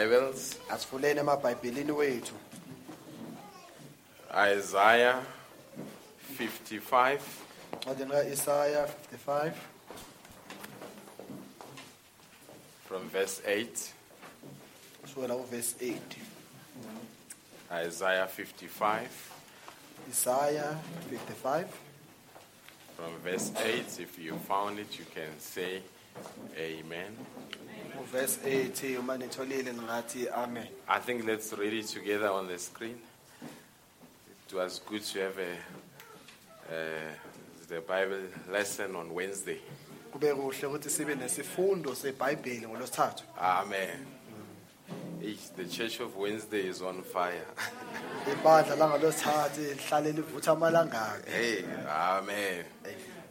Bibles, asivuleni emabhayibhelini wethu Isaiah 55, ncwadini ka-isaya 55 from verse 8. kusukela kuvesi 8 Isaiah 55, Isaiah 55 from verse 8. If you found it, you can say Amen. Uvesi 8 uma nitholile ningathi amen I think let's read it together on the screen. It was good to have a, uh, the Bible lesson on Wednesday. kube kuhle ukuthi sibe nesifundo sebhayibheli ngolosithathu Amen. Eesh, The Church of Wednesday is on fire. ibandla langalosithathu lihlale livutha amalangaka hey, Amen.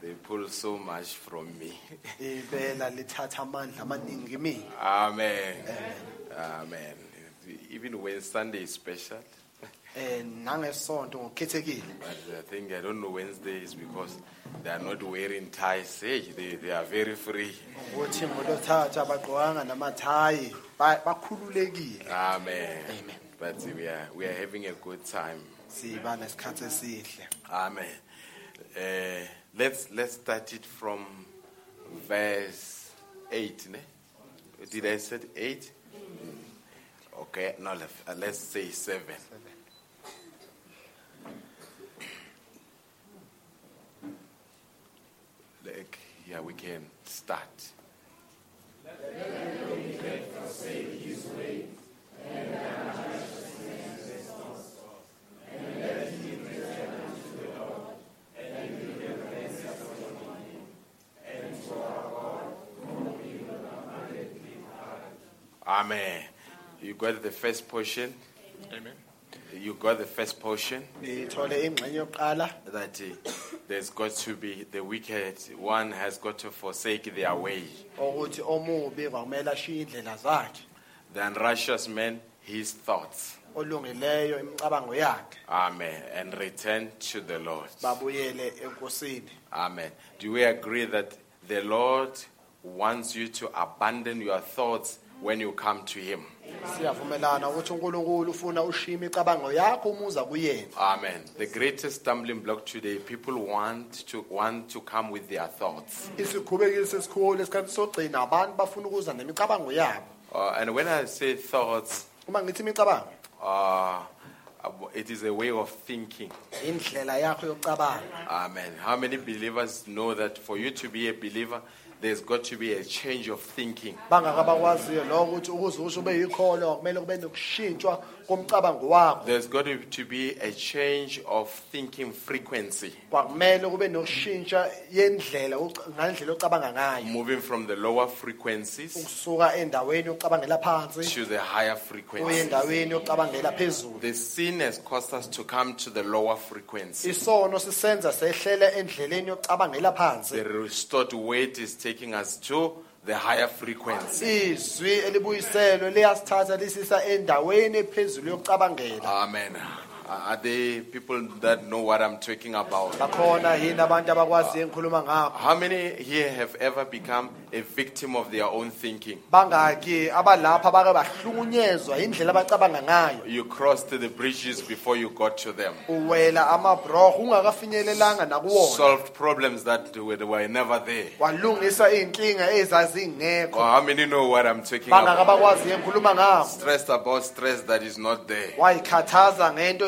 They pull so much from me. ibela lithatha amandla amaningi kimi Amen. Amen. Even when Sunday is special, nangesonto ngokukhethekile but I think I don't know Wednesday is because they are not wearing ties. Hey, they, they are very free. ukuthi ngolosithathu abagqokanga namathayi ba- bakhululekile Amen. Amen. But we are we are having a good time. siba nesikhathi esihle Amen. Uh, let's let's start it from verse eight. Ne? Did I say eight? Okay, now let, uh, let's say seven. Like, yeah, we can start. Amen. You got the first portion. Amen. You got the first portion. ngithole ingxenye yokuqala that uh, there's got to be the wicked one has got to forsake their way. ukuthi omubi kwakumele ashiye indlela zakhe The unrighteous man his thoughts. olungileyo imicabango yakhe Amen. And return to the Lord. Amen. Do we agree that the Lord wants you to abandon your thoughts when you come to Him? siyavumelana ukuthi unkulunkulu ufuna ushiye imicabango yakho uma uza kuyena Amen. The greatest stumbling block today, people want to want to come with their thoughts. isikhubekisi esikhulu esikhathi sogcina abantu bafuna ukuza nemicabango yabo Uh, and when I say thoughts, uma ngithi imicabango uh, it is a way of thinking. indlela yakho yokucabanga Amen. How many believers know that for you to be a believer, there's got to be a change of thinking? Komcabango wakho. There's got to be a change of thinking frequency, kwakumele kube nokushintsha yendlela ocabanga ngayo. Moving from the lower frequencies ukusuka endaweni yokucabangela phansi to the higher uye frequencies. endaweni yokucabangela phezulu. The sin has caused us to come to the lower frequency. isono sisenza sehlele endleleni yokucabangela phansi. The restored weight is taking us to the higher frequency. izwi elibuyiselwe liyasithatha lisisa endaweni ephezulu yokucabangela Amen. Are there people that know what I'm talking about? bakhona yini abantu abakwaziyo engikhuluma ngakho How many here have ever become a victim of their own thinking? bangaki abalapha bake bahlukunyezwa indlela abacabanga ngayo You crossed the bridges before you got to them. uwela amabroho ungakafinyelelanga nakuwona Solved problems that were were never there. walungisa iy'nkinga ezazingekho Or how many know what I'm talking about? bakwaziyo engikhuluma ngakho Stressed about stress that is not there. wayikhathaza ngento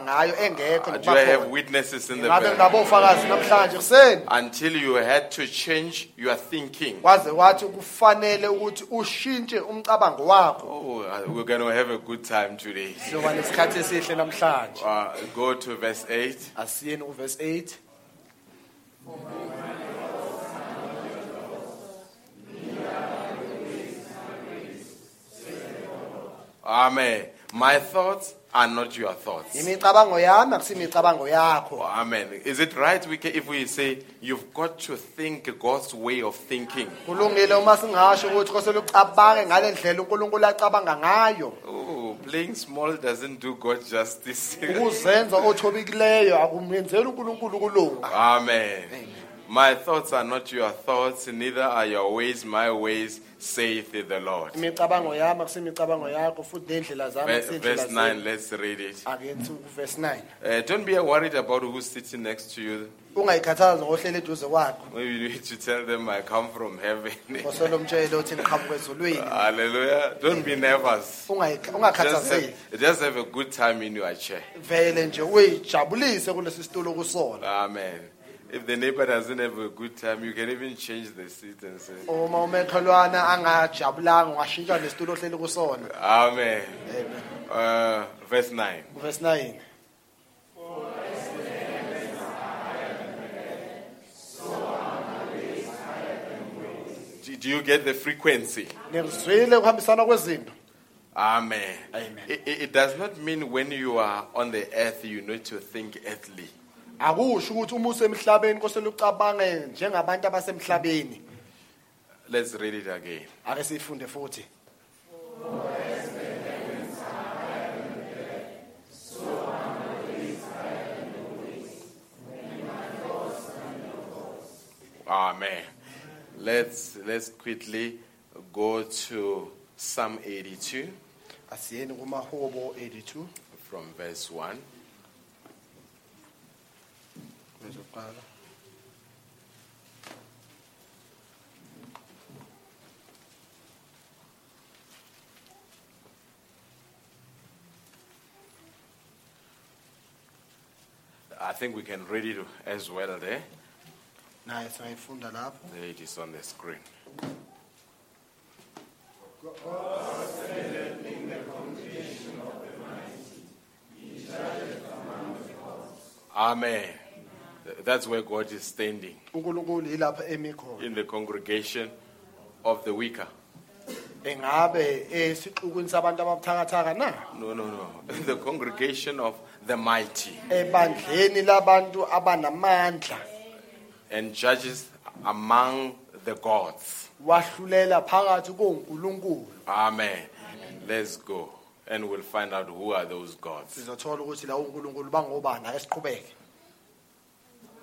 ngayo engekho Uh, Do I have nokubakhona. witnesses in the ngabe nginabofakazi namhlanje kuseni Until you had to change your thinking. kwaze kwathi kufanele ukuthi ushintshe umcabango wakho Oh, uh, we're going to have a good time today. nesikhathi esihle namhlanje Uh, go to verse 8. asiyeni kuvesi 8 Amen. My thoughts are not your thoughts. imicabango yami akusimicabango yakho oh, Amen. Is it right we can, if we say you've got to think God's way of thinking? kulungile uma singasho ukuthi kosele ucabange ngale ndlela unkulunkulu acabanga ngayo Oh, playing small doesn't do God justice. ukuzenza othobekileyo akumenzeli unkulunkulu kulunga Amen. My thoughts are not your thoughts, neither are your ways my ways, saith the Lord. imicabango yami akusimicabango yakho futhi nendlela zami Ve- Verse 9, let's read it. ake ngithi verse 9 Uh, don't be worried about who's sitting next to you. ungayikhathazi ngohlelo eduze kwakho Maybe you need to tell them, I come from heaven. ngoselo mtshele uthi ngiqhamuka ezulwini Hallelujah. Don't be nervous. Ungayi- Just ungakhathazeki have, just have a good time in your chair. vele nje uyijabulise kulesi situlo kusona Amen. If the neighbor doesn't have a good time, you can even change the seat and say, uma umakhelwana angajabulanga ungashintsha nesitulo ohleli kusona Amen. Amen. Uh, verse 9. verse 9 Do, do you get the frequency? nizwile ukuhambisana kwezinto Amen. Amen. It, it- it does not mean when you are on the earth, you need to think earthly. Akusho ukuthi uma usemhlabeni kosele ucabange njengabantu abasemhlabeni Let's read it again. ake siyifunde futhi Amen. Let's let's quickly go to Psalm 82 asiyeni kumahubo 82 from verse 1. I think we can read it as well eh? there. naye singayifunda lapho There it is on the screen. Amen. Th- That's where God is standing unkulunkulu yilapha emi khona in the congregation of the weaker. engabe esixukwini sabantu ababuthakathaka na No, no, no. In the congregation of the mighty ebandleni labantu abanamandla and judges among the gods. wahlulela phakathi konkulunkulu Amen. Let's go and we'll find out who are those gods. sizothola ukuthi lawo unkulunkulu bangobani ake siqhubeke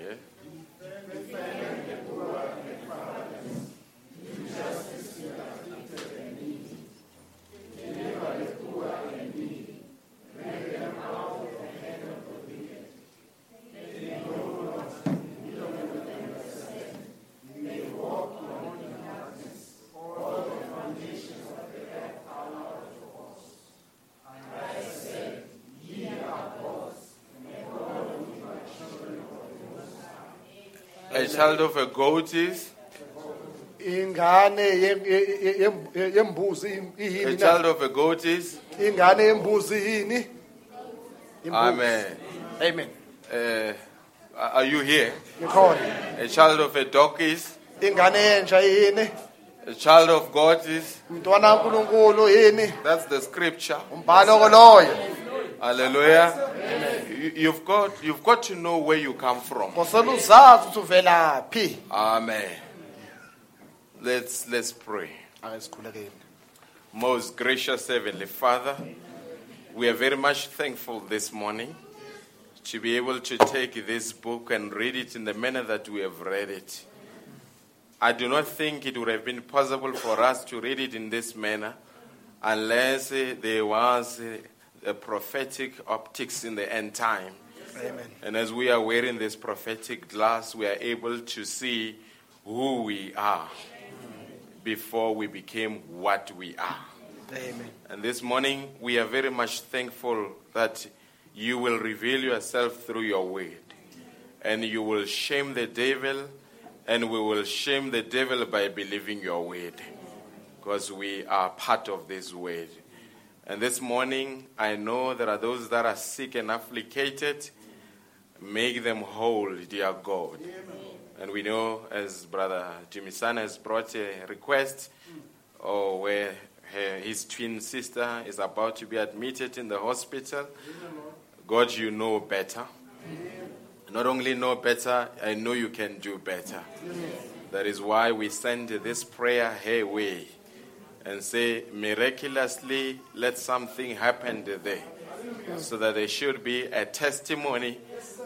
Yeah. A child of a goat is? Ingane ye- ye- ye- ye- yembuzi a child na of a goat is? Ingane yembuzi yini? Amen. amen. Uh, are you here? ngikhona. A child of a dog is? Ingane yentsha yini? A child of God is? Umntwana kaNkuluNkulu yini? That's the scripture. umbhalo koloyo. Hallelujah. You- You've got you've got to know where you come from. ngosela uzazi ukuthi uvelaphi Amen. Let's let's pray. Most gracious Heavenly Father, we are very much thankful this morning to be able to take this book and read it in the manner that we have read it. I do not think it would have been possible for us to read it in this manner unless there was a prophetic optics in the end time. amen And as we are wearing this prophetic glass, we are able to see who we are before we became what we are. amen And this morning, we are very much thankful that you will reveal yourself through your word. And you will shame the devil, and we will shame the devil by believing your word. Because we are part of this word. And this morning, I know there are those that are sick and afflicted. Make them whole, dear God. And we know, as Brother Jimmy San has brought a request, or where her, his twin sister is about to be admitted in the hospital. God, you know better. Not only know better, I know you can do better. That is why we send this prayer her way. And say, miraculously, let something happen there. So that there should be a testimony,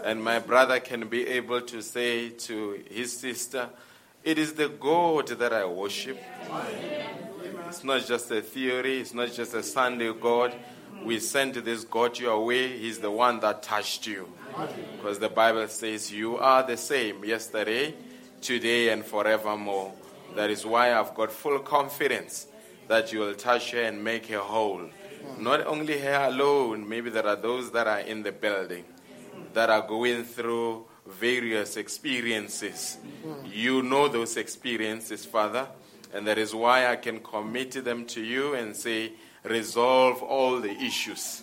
and my brother can be able to say to his sister, It is the God that I worship. It's not just a theory, it's not just a Sunday God. We sent this God your way, He's the one that touched you. Because the Bible says, You are the same yesterday, today, and forevermore. That is why I've got full confidence that you will touch her and make her whole. Not only her alone, maybe there are those that are in the building that are going through various experiences. You know those experiences, Father, and that is why I can commit them to you and say, resolve all the issues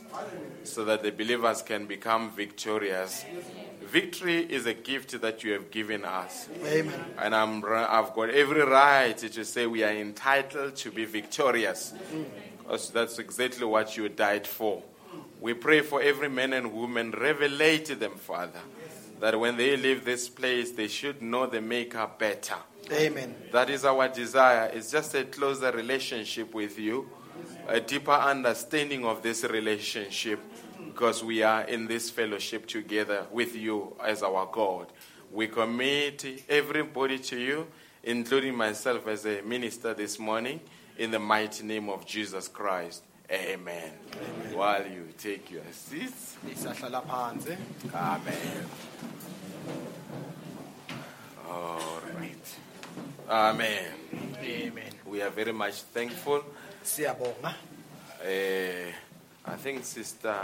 so that the believers can become victorious. Victory is a gift that you have given us. Amen. And I'm, I've got every right to say we are entitled to be victorious. Mm. Because that's exactly what you died for. We pray for every man and woman, revelate to them, Father, that when they leave this place, they should know the Maker better. Amen. That is our desire. It's just a closer relationship with you, a deeper understanding of this relationship, because we are in this fellowship together with you as our God. We commit everybody to you, including myself as a minister this morning, in the mighty name of Jesus Christ. Amen. While you take your seats. Amen. All right. Amen. Amen. We are very much thankful. Uh, I think Sister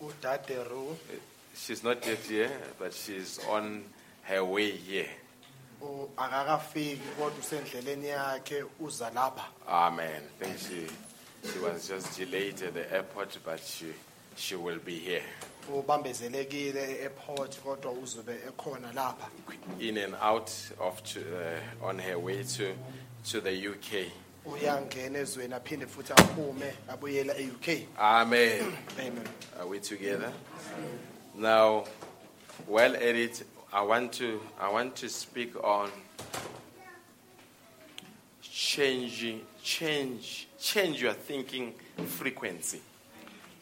Udade Ru she's not yet here, but she's on her way here. akakafiki kodwa usendleleni yakhe uza lapha. Amen. I think she, she was just delayed at the airport, but she, she will be here. Ubambezelekile e-airport kodwa uzobe ekhona lapha. In and out of to, uh, on her way to, to the UK. Uyangena ezweni aphinde futhi aphume abuyela e-UK. Amen. Amen. Are we together? Now, well, Edith, I want to I want to speak on changing change change your thinking frequency.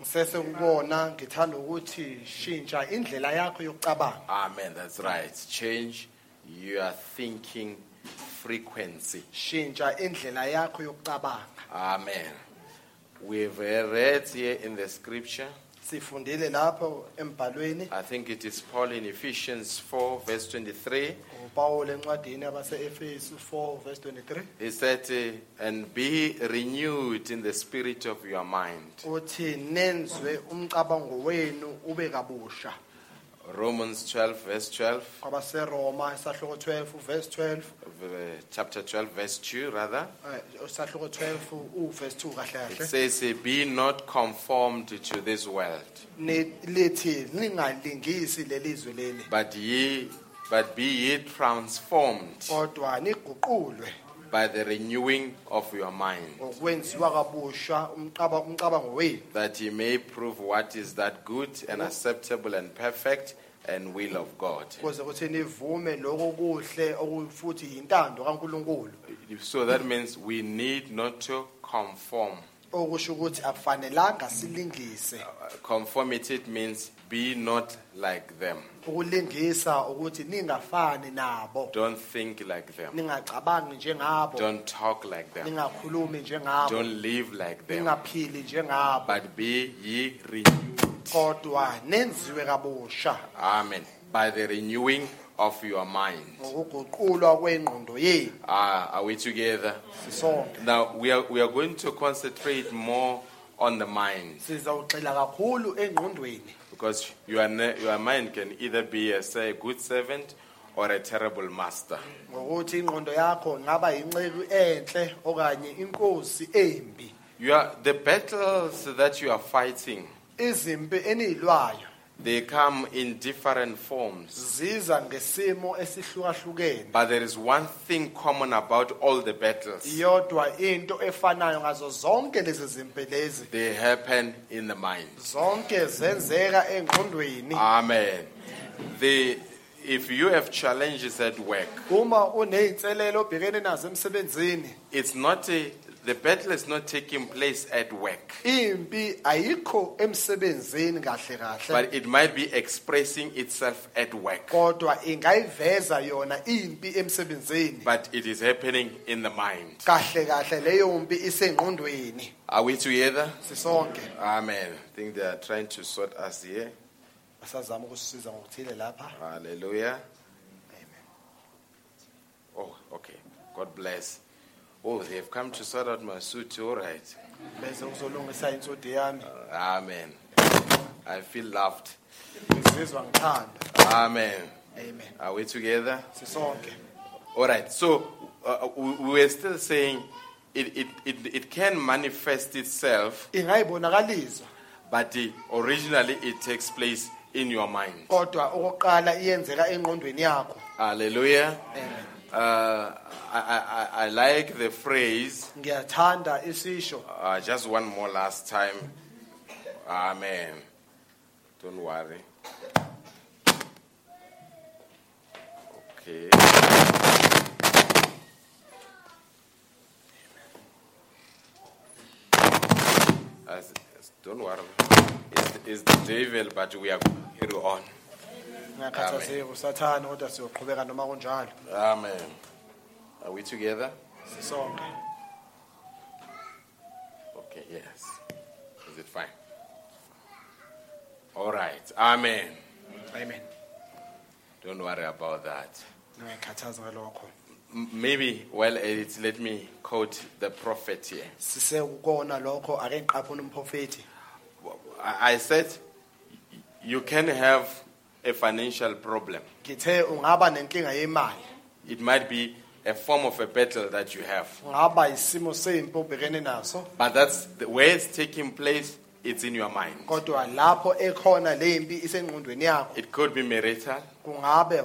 Ngisese ngibona ngithanda ukuthi shintsha indlela yakho yokucabanga. Amen. That's right. Change your thinking frequency. Shintsha indlela yakho yokucabanga. Amen. We've read here in the scripture. Sifundile lapho embhalweni I think it is Paul in Ephesians 4, verse 23. uPaul encwadini yabase-Efesu 4 verse 23 He said, uh, and be renewed in the spirit of your mind. uthi nenzwe umcabango wenu ube kabusha Romans 12, verse 12, kwabaseroma isahloko 12 verse 12 uh, chapter 12, verse 2, rather. eh, isahloko 12 uverse 2 kahle It kahle. says, uh, Be not conformed to this world, Ni- lithi ningalingisi lelizwe leli. But ye but be ye transformed. Kodwa niguqulwe by the renewing of your mind, ngokwenziwa kabusha umcaba- umcabango wenu that ye may prove what is that good and acceptable and perfect and will of God. ukuze kuthi nivume lokho kuhle okufuthi yintando kaNkuluNkulu So that means we need not to conform. okusho ukuthi akufanelanga silingise Uh, Conformity it means be not like them. ukulingisa ukuthi ningafani nabo Don't think like them. ningacabangi njengabo Don't talk like them. ningakhulumi njengabo Don't live like them. ningaphili njengabo But be ye renewed. kodwa nenziwe kabusha Amen. By the renewing of your mind. ngokuguqulwa kwengqondo yenu Uh, are we together? sisonke Now we are we are going to concentrate more on the mind sizawugxila kakhulu engqondweni because your your mind can either be a say good servant or a terrible master. ngokuthi ingqondo yakho ngaba inceku enhle okanye inkosi embi You are the battles that you are fighting. izimpi eniyilwayo They come in different forms. ziza ngesimo esihlukahlukene But there is one thing common about all the battles. iyodwa into efanayo ngazo zonke lezi zimpi lezi They happen in the mind. zonke zenzeka engqondweni Amen. The if you have challenges at work, uma uney'nselelo obhekene nazo emsebenzini it's not a, the battle is not taking place at work, impi ayikho emsebenzini kahle kahle but it might be expressing itself at work. kodwa ingayiveza yona impi emsebenzini But it is happening in the mind. kahle kahle leyo mpi isengqondweni Are we together? sisonke Amen. I think they are trying to sort us here. basazama ukusisiza ngokuthile lapha Hallelujah. amen Oh, okay. God bless. Oh, they have come to sort out my suit. All right. bese uzolungisa yami Amen. I feel loved. ngizizwa ngithanda Amen. amen Are we together? sisonke All right. So uh, we, we were still saying it, it, it, it can manifest itself, but uh, originally it takes place in your mind. kodwa okokuqala iyenzeka engqondweni yakho Hallelujah. amen Uh, I, I, I- like the phrase, ngiyathanda isisho uh, just one more last time. Amen. Don't worry. Okay. As- as- don't worry. It's, it's the devil, but we are carry on. Usathane kodwa siyoqhubeka noma kunjalo Amen. Are we together? sisonke Okay, yes. Is it fine? All right. Amen. amen Don't worry about that. ngalokho maybe well it's let me quote the prophet here. sisekukona lokho ake ngiqaphuna umprofethi I I said you can have a financial problem. ngithe ungaba nenkinga yemali It might be a form of a battle that you have. ungaba isimo sempi obhekene naso But that's the, where it's taking place, it's in your mind. kodwa lapho ekhona le mpi isengqondweni yakho It could be marital, kungabe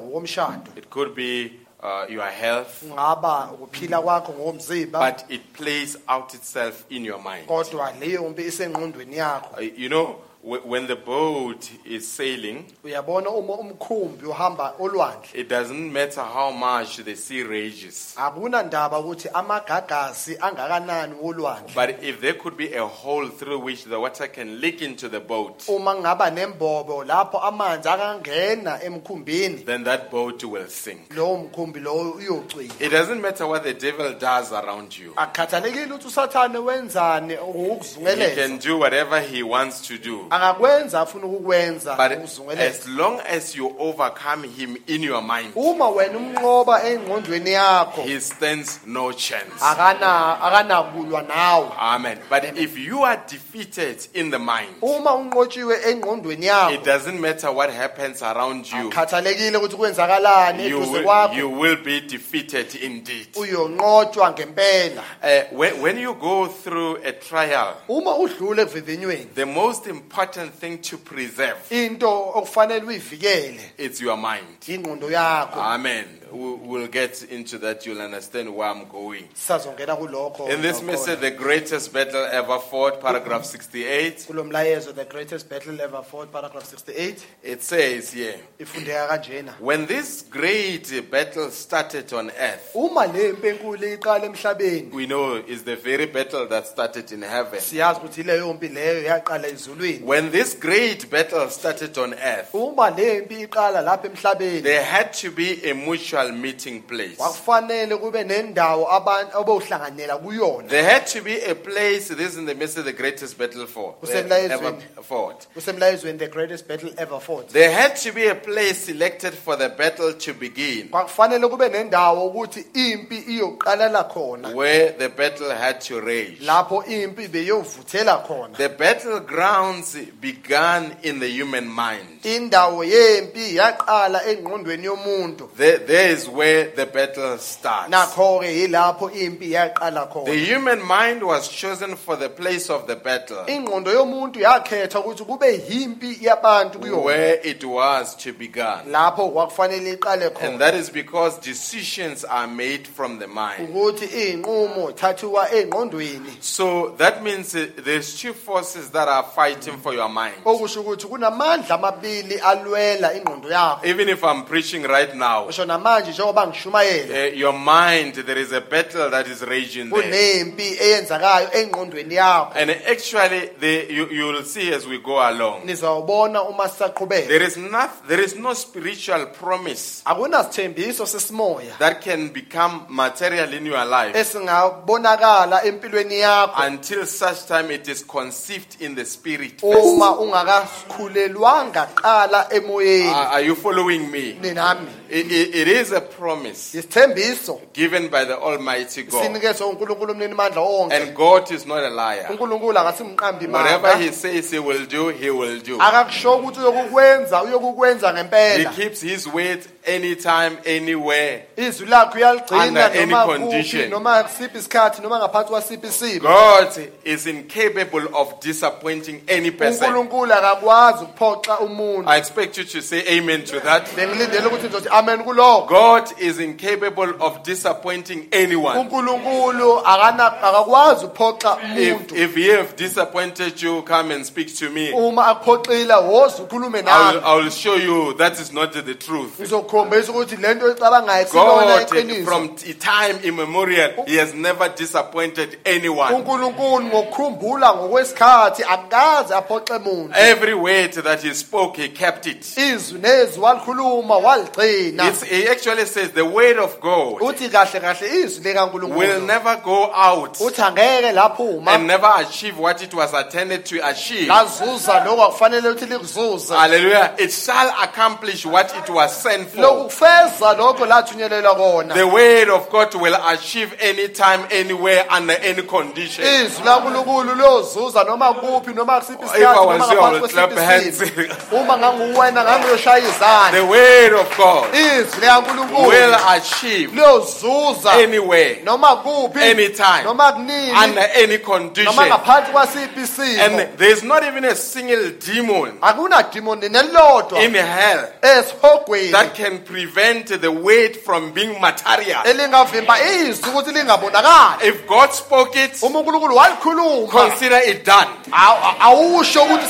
it could be uh, your health, kungaba ukuphila kwakho ngokomzimba but it plays out itself in your mind. kodwa leyo mpi isengqondweni yakho Uh, You know, wh- when the boat is sailing, uyabona uma umkhumbi uhamba olwandle it doesn't matter how much the sea rages. akunandaba ukuthi amagagasi angakanani wolwandle But if there could be a hole through which the water can leak into the boat, uma ngaba nembobo lapho amanzi akangena emkhumbini then that boat will sink. lowo mkhumbi lowo uyocwila It doesn't matter what the devil does around you. akukhathalekile ukuthi usathane wenzani He ukuzungeleza can do whatever he wants to do. Angakwenza afuna ukukwenza But as long as you overcome him in your mind, uma wena umnqoba engqondweni yakho he stands no chance. akana akanakulwa nawe Amen. But if you are defeated in the mind, uma unqotshiwe engqondweni it doesn't matter what happens around you. akukhathalekile ukuthi kwenzakalani You eduze will, kwakho you will be defeated indeed. uyonqotshwa ngempela Uh, when, you go through a trial, uma udlule ekuvivinyweni the most important thing to preserve into okufanele uyivikele is your mind. ingqondo yakho Amen. We- We'll get into that. You'll understand where I'm going. kulokho In this message, the greatest battle ever fought, paragraph 68, kulo the greatest battle ever fought paragraph 68 it says here, ifundeka kanjena. When this great battle started on earth, uma le mpi iqala emhlabeni. we know is the very battle that started in heaven. siyazi ukuthi leyo mpi leyo yaqala ezulwini. When this great battle started on earth, uma le mpi iqala lapha emhlabeni. there had to be a mutual meeting place. kwakufanele kube nendawo abantu abawuhlanganela kuyona There had to be a place, this is in the midst of the greatest battle for, uh, Kusemlayezweni. ever fought. kusemlayezweni the greatest battle ever fought There had to be a place selected for the battle to begin, kwakufanele kube nendawo ukuthi impi iyoqalela khona where the battle had to rage. lapho impi beyovuthela khona The battlegrounds began in the human mind. indawo yempi yaqala engqondweni yomuntu There, there is where the battle starts. nakho-ke yilapho impi yaqala The khona human mind was chosen for the place of the battle, ingqondo yomuntu yakhetha ukuthi kube yimpi yabantu kuyona where it was to begin. lapho kwakufanele iqale And khona that is because decisions are made from the mind. ukuthi iy'nqumo thathiwa engqondweni So that means uh, there's two forces that are fighting for your mind. okusho ukuthi kunamandla amabili alwela ingqondo yakho Even if I'm preaching right now, namanje njengoba ngishumayela uh, your mind, there is a battle that is raging there. kunempi eyenzakayo engqondweni yakho And actually, the, you, you will see as we go along, nizawubona uma sisaqhubeka there is, not, there is no spiritual promise akunasithembiso sesimoya that can become material in your life esingabonakala empilweni yakho until such time it is conceived in the spirit. first. uma ungakakhulelwanga qala emoyeni Are are you following me? ninami it is a promise isithembiso given by the Almighty God. sinikezwe uNkulunkulu umnini mandla wonke And God is not a liar. uNkulunkulu akasimqambi Whatever He says He will do, He will do. akakusho ukuthi uyokukwenza uyokukwenza He ngempela keeps His word anytime, anywhere. izwi lakho uyaligcina Under any noma condition. kuphi noma kusiphi isikhathi noma ngaphansi kwasiphi isimo God is incapable of disappointing any person. uNkulunkulu akakwazi ukuphoxa umuntu I expect you to say amen to that. bengilindele ukuthi ngizothi amen kuloko God is incapable of disappointing anyone. uNkulunkulu akana akakwazi ukuphoxa If, umuntu if He have disappointed you, come and speak to me. uma akuphoxile woza ukhulume I nami will, I will show you that is not the truth. ngizokukhombisa ukuthi lento oyicabangayo sibona God, iqiniso from t- time immemorial, He has never disappointed anyone. uNkulunkulu ngokukhumbula ngokwesikhathi akaze aphoxe umuntu Every word that He spoke, He kept it. izwi nezwi walikhuluma waligcina It's, he actually says the word of God uthi kahle kahle izwi will likaNkulunkulu never go out uthi angeke laphuma and never achieve what it was intended to achieve. lazuza lokho akufanele ukuthi likuzuze Hallelujah. It shall accomplish what it was sent for. lokufeza lokho lathunyelelwa kona The word of God will achieve anytime, anywhere, under any condition. izwi lankulunkulu lozuza noma kuphi noma kusiphi If I isikhathi was you, I ngaphansi would clap kwesiphi hands. isimo uma nganguwena ngangiyoshaya izandla The word of God izwi will achieve lozuza anywhere, noma kuphi Anytime. noma kunini under any noma condition. ngaphansi kwasiphi isimo And there is not even a single demon akunadimoni nelilodwa in hell esihogweni that can prevent the weight from being material. elingavimba izwi ukuthi lingabonakali If God spoke it, uma unkulunkulu walikhuluma consider it done. aw- awusho ukuthi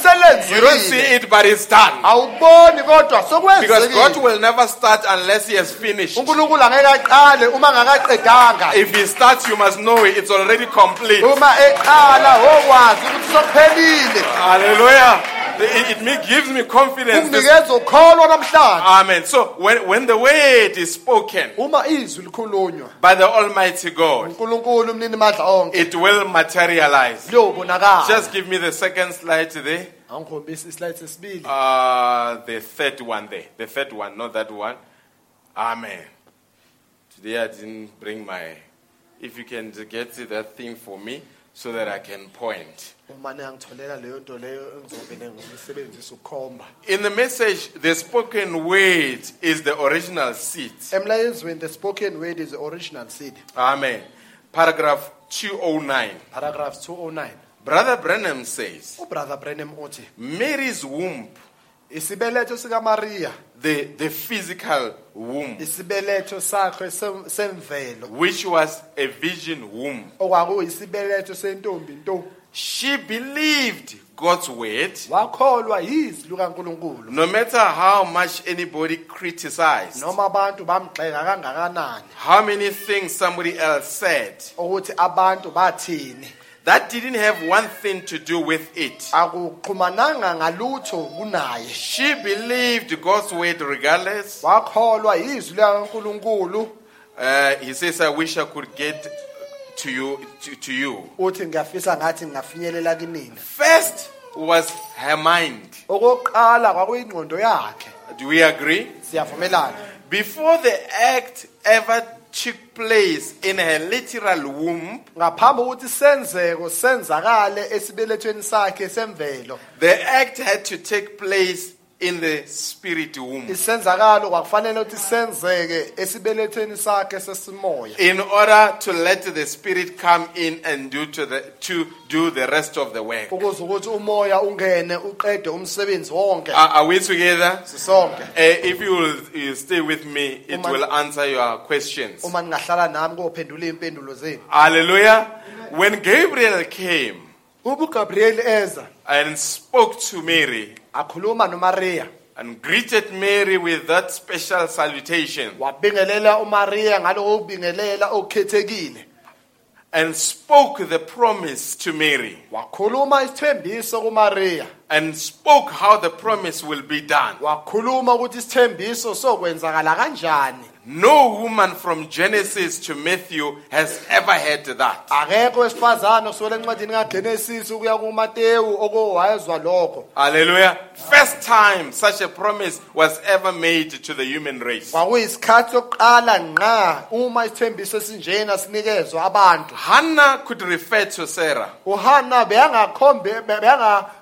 You don't see it, but it's done. awuboni kodwa Because God will never start unless He has finished. unkulunkulu angeke uma ngakaqedanga If He starts, you must know it. it's already complete. uma eqala wokwazi ukuthi sokuphelile Hallelujah. It, it me- gives me confidence. this- kunginikeza ukholwa namhlanje Amen. So when, when the word is spoken uma izwi likhulunywa by the Almighty God, unkulunkulu umnini mandla onke it will materialize. liyobonakala Just give me the second slide there. angikhombisa islide sesibili Uh, the third one there. The third one, not that one. Amen. Today I didn't bring my. If you can get that thing for me so that I can point. uma niyangitholela leyo nto leyo engizovele ngiyisebenzisa ukukhomba In the message, the spoken word is the original seed. emlayezweni the spoken word is the original seed Amen. Paragraph 209. paragraph 209 Brother Branham says Brother Branham uthi Mary's womb, isibeletho sikamariya the, the physical womb, isibeletho sakhe sem- semvelo. which was a vision womb, okwakuyisibeletho sentombi nto. She believed God's word. Wakholwa yizwi lukankulunkulu. No matter how much anybody criticized, noma abantu bamgxeka kangakanani. how many things somebody else said. ukuthi abantu bathini That didn't have one thing to do with it. akuxhumananga ngalutho kunaye She believed God's word regardless. wakholwa yizwi likankulunkulu Uh, he says, I wish I could get to you. To, to you. uthi ngiyafisa ngathi ngingafinyelela kinina First was her mind. okokuqala kwakuyingqondo yakhe Do we agree? siyavumelana Before the act ever took place in her literal womb, ngaphambi kokuthi senzeko senzakale esibelethweni sakhe semvelo. The act had to take place in the spirit womb isenzakalo kwakufanele ukuthi senzeke esibelethweni sakhe sesimoya in order to let the spirit come in and do to the to do the rest of the work. ukuze ukuthi umoya ungene uqede umsebenzi wonke Are, we together? sisonke Uh, if you will you stay with me, it will answer your questions. uma ningahlala nami kophendula iy'mpendulo zenu Hallelujah. When Gabriel came ube uGabriel eza and spoke to Mary akhuluma noMaria and greeted Mary with that special salutation. Wabingelela uMaria ngalo ubingelela okhethekile. And spoke the promise to Mary. Wakhuluma isithembiso kuMaria and spoke how the promise will be done. wakhuluma ukuthi isithembiso sokwenzakala kanjani No woman from Genesis to Matthew has ever heard that. akekho wesifazane kusukela encwadini kaGenesis ukuya kuMateyu okowayezwa lokho Hallelujah. First time such a promise was ever made to the human race. kwakuyisikhathi sokuqala nqa uma isithembiso esinjena sinikezwa abantu Hannah could refer to Sarah. beyangakhombe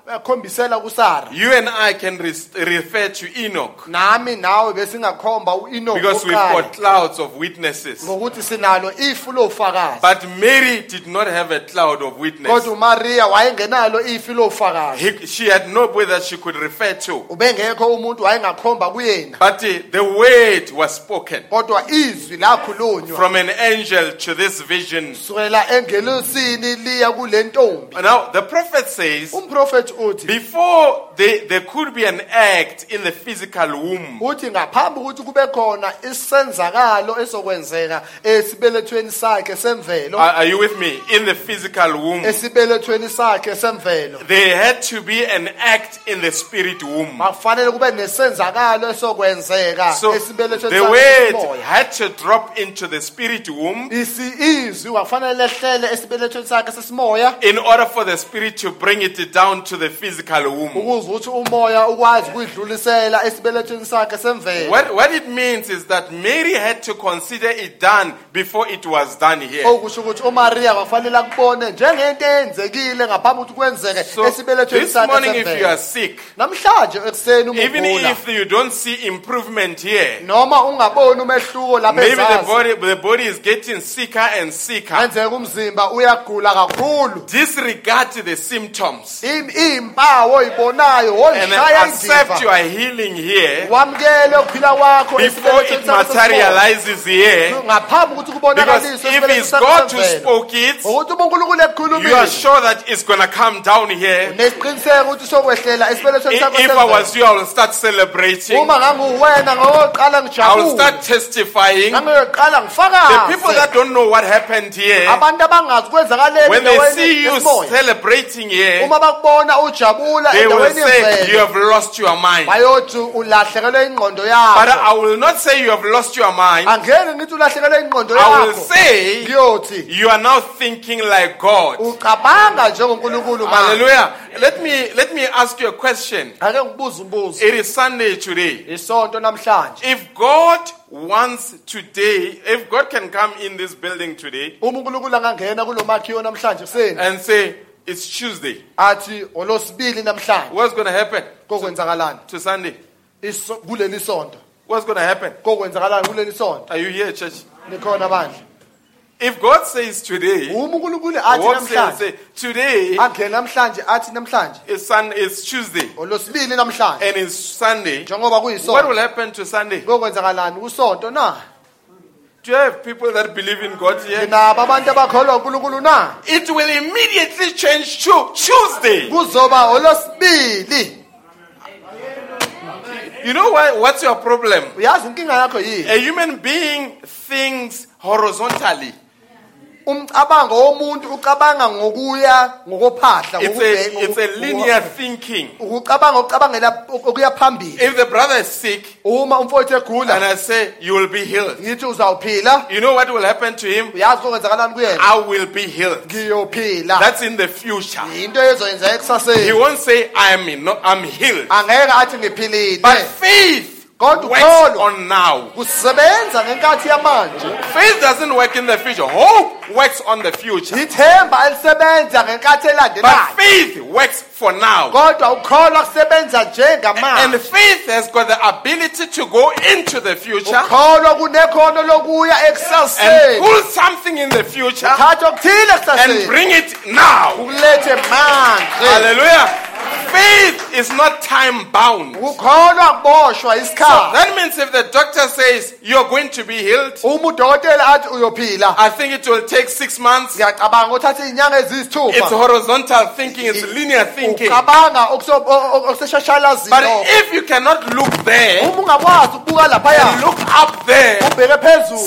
kuSara. You and I can refer to Enoch. Nami nawe besingakhomba uEnoch because we've got clouds of witnesses. ngokuthi sinalo ifu lofakazi But Mary did not have a cloud of witness. kodwa uMaria wayengenalo ifu lofakazi she had nobody that she could refer to. ubengekho umuntu wayengakhomba kuyena. But uh, the word was spoken. Kodwa izwi lakhulunywa from an angel to this vision. sukela engelusini liya kule ntombi. Now, the prophet says, umprofeti uthi before they, there could be an act in the physical womb, uthi ngaphambi ukuthi kube khona isenzakalo esokwenzeka esibelethweni sakhe semvelo are, are you with me? In the physical womb, esibelethweni sakhe semvelo. There had to be an act in the spirit womb. akufanele kube nesenzakalo esokwenzeka So esibelethweni the word had to drop into the spirit womb isi izwi lehlele esibelethweni sakhe sesimoya. in order for the spirit to bring it down to the physical womb. ukuze ukuthi umoya ukwazi ukuyidlulisela esibelethweni sakhe semvelo What, what it means is that Mary had to consider it done before it was done here. okusho ukuthi uMaria kwafanele akubone njengento eyenzekile ngaphambi ukuthi kwenzeke So esibelethweni this sakhe morning, if you are semvelo sick, namhlanje ekuseni uma even ugula if you don't see improvement here, noma ungaboni umehluko lapha maybe the ezazi body, the body is getting sicker and sicker. kwenzeka umzimba uyagula kakhulu Disregard the symptoms Im- impawu oyibonayo and olishaya accept your healing here wamukele ukuphila kwakho before it materializes here. ngaphambi ukuthi Because kubonakaliswe if it's God who spoke it, ukuthi uNkulunkulu you are sure that it's going to come down here. nesiqiniseko ukuthi sokwehlela esibelethweni I- If I was you, I will start celebrating. uma nganguwena ngoqala I will start testifying. ngangiyoqala The people that don't know what happened here, abantu abangazi kwenzakaleni when they see you celebrating here, uma bakubona ujabula they will say you have lost your mind. bayothi ulahlekelwe ingqondo But I will not say you have lost your mind. angeke ngithi ulahlekelwe ingqondo I will say you are now thinking like God. ucabanga njengonkulunkulu manje Hallelujah. Let me let me ask you a question. ake ngibuza umbuzo It is Sunday today. If God wants today, if God can come in this building today uma unkulunkulu angangena kulo makhiwo namhlanje kuseni and say it's Tuesday, athi olosibili namhlanje. What's going to happen? Kokwenzakalani? To Sunday? Iso- kuleli sonto. What's going to happen? kokwenzakalani kuleli sonto? Are you here, church? nikhona bandla If God says today, uma unkulunkulu athi what says namhlanje say today angene namhlanje athi namhlanje. is Sun is Tuesday. Olosibili namhlanje. And it's Sunday. njengoba What will kuyisonto happen to Sunday? kokwenzakalani kusonto na Do you have people that believe in God here? nabo abantu abakholwa unkulunkulu na It will immediately change to Tuesday. kuzoba olosibili You know why? What's your problem? uyazi inkinga yakho yini A human being thinks horizontally. Umcabango womuntu ucabanga ngokuya ngokophahla It's a, it's a ngoku- linear thinking. ukucabanga phambili If the brother is sick uma umfowethu and egula I say, you will be healed, ngithi uzawuphila you know what will happen to him? uyazi kokwenzakalani kuyena I will be healed. ngiyophila That's in the future. into ezoyenza He ekusaseni won't say, I'm, in, no, I'm healed. angeke athi ngiphilile But faith Kodwa works on now. kusebenza ngenkathi yamanje Faith doesn't work in the future. Hope works on the future. ithemba elisebenza ngenkathi But elandelayo faith works for now. kodwa ukholwa kusebenza And njengamanje faith has got the ability to go into the future ukholwa kunekhono lokuya and ekusaseni pull something in the future thatha okuthile and ekusaseni bring it now. ukulethe manje Hallelujah. Faith is not time bound. So that means if the doctor says you're going to be healed, uma udokotela athi uyophila I think it will take six months. ngiyacabanga uthatha iy'nyanga It's horizontal thinking, it's linear thinking. But if you cannot look there uma ungakwazi ukubuka and laphaya look up there,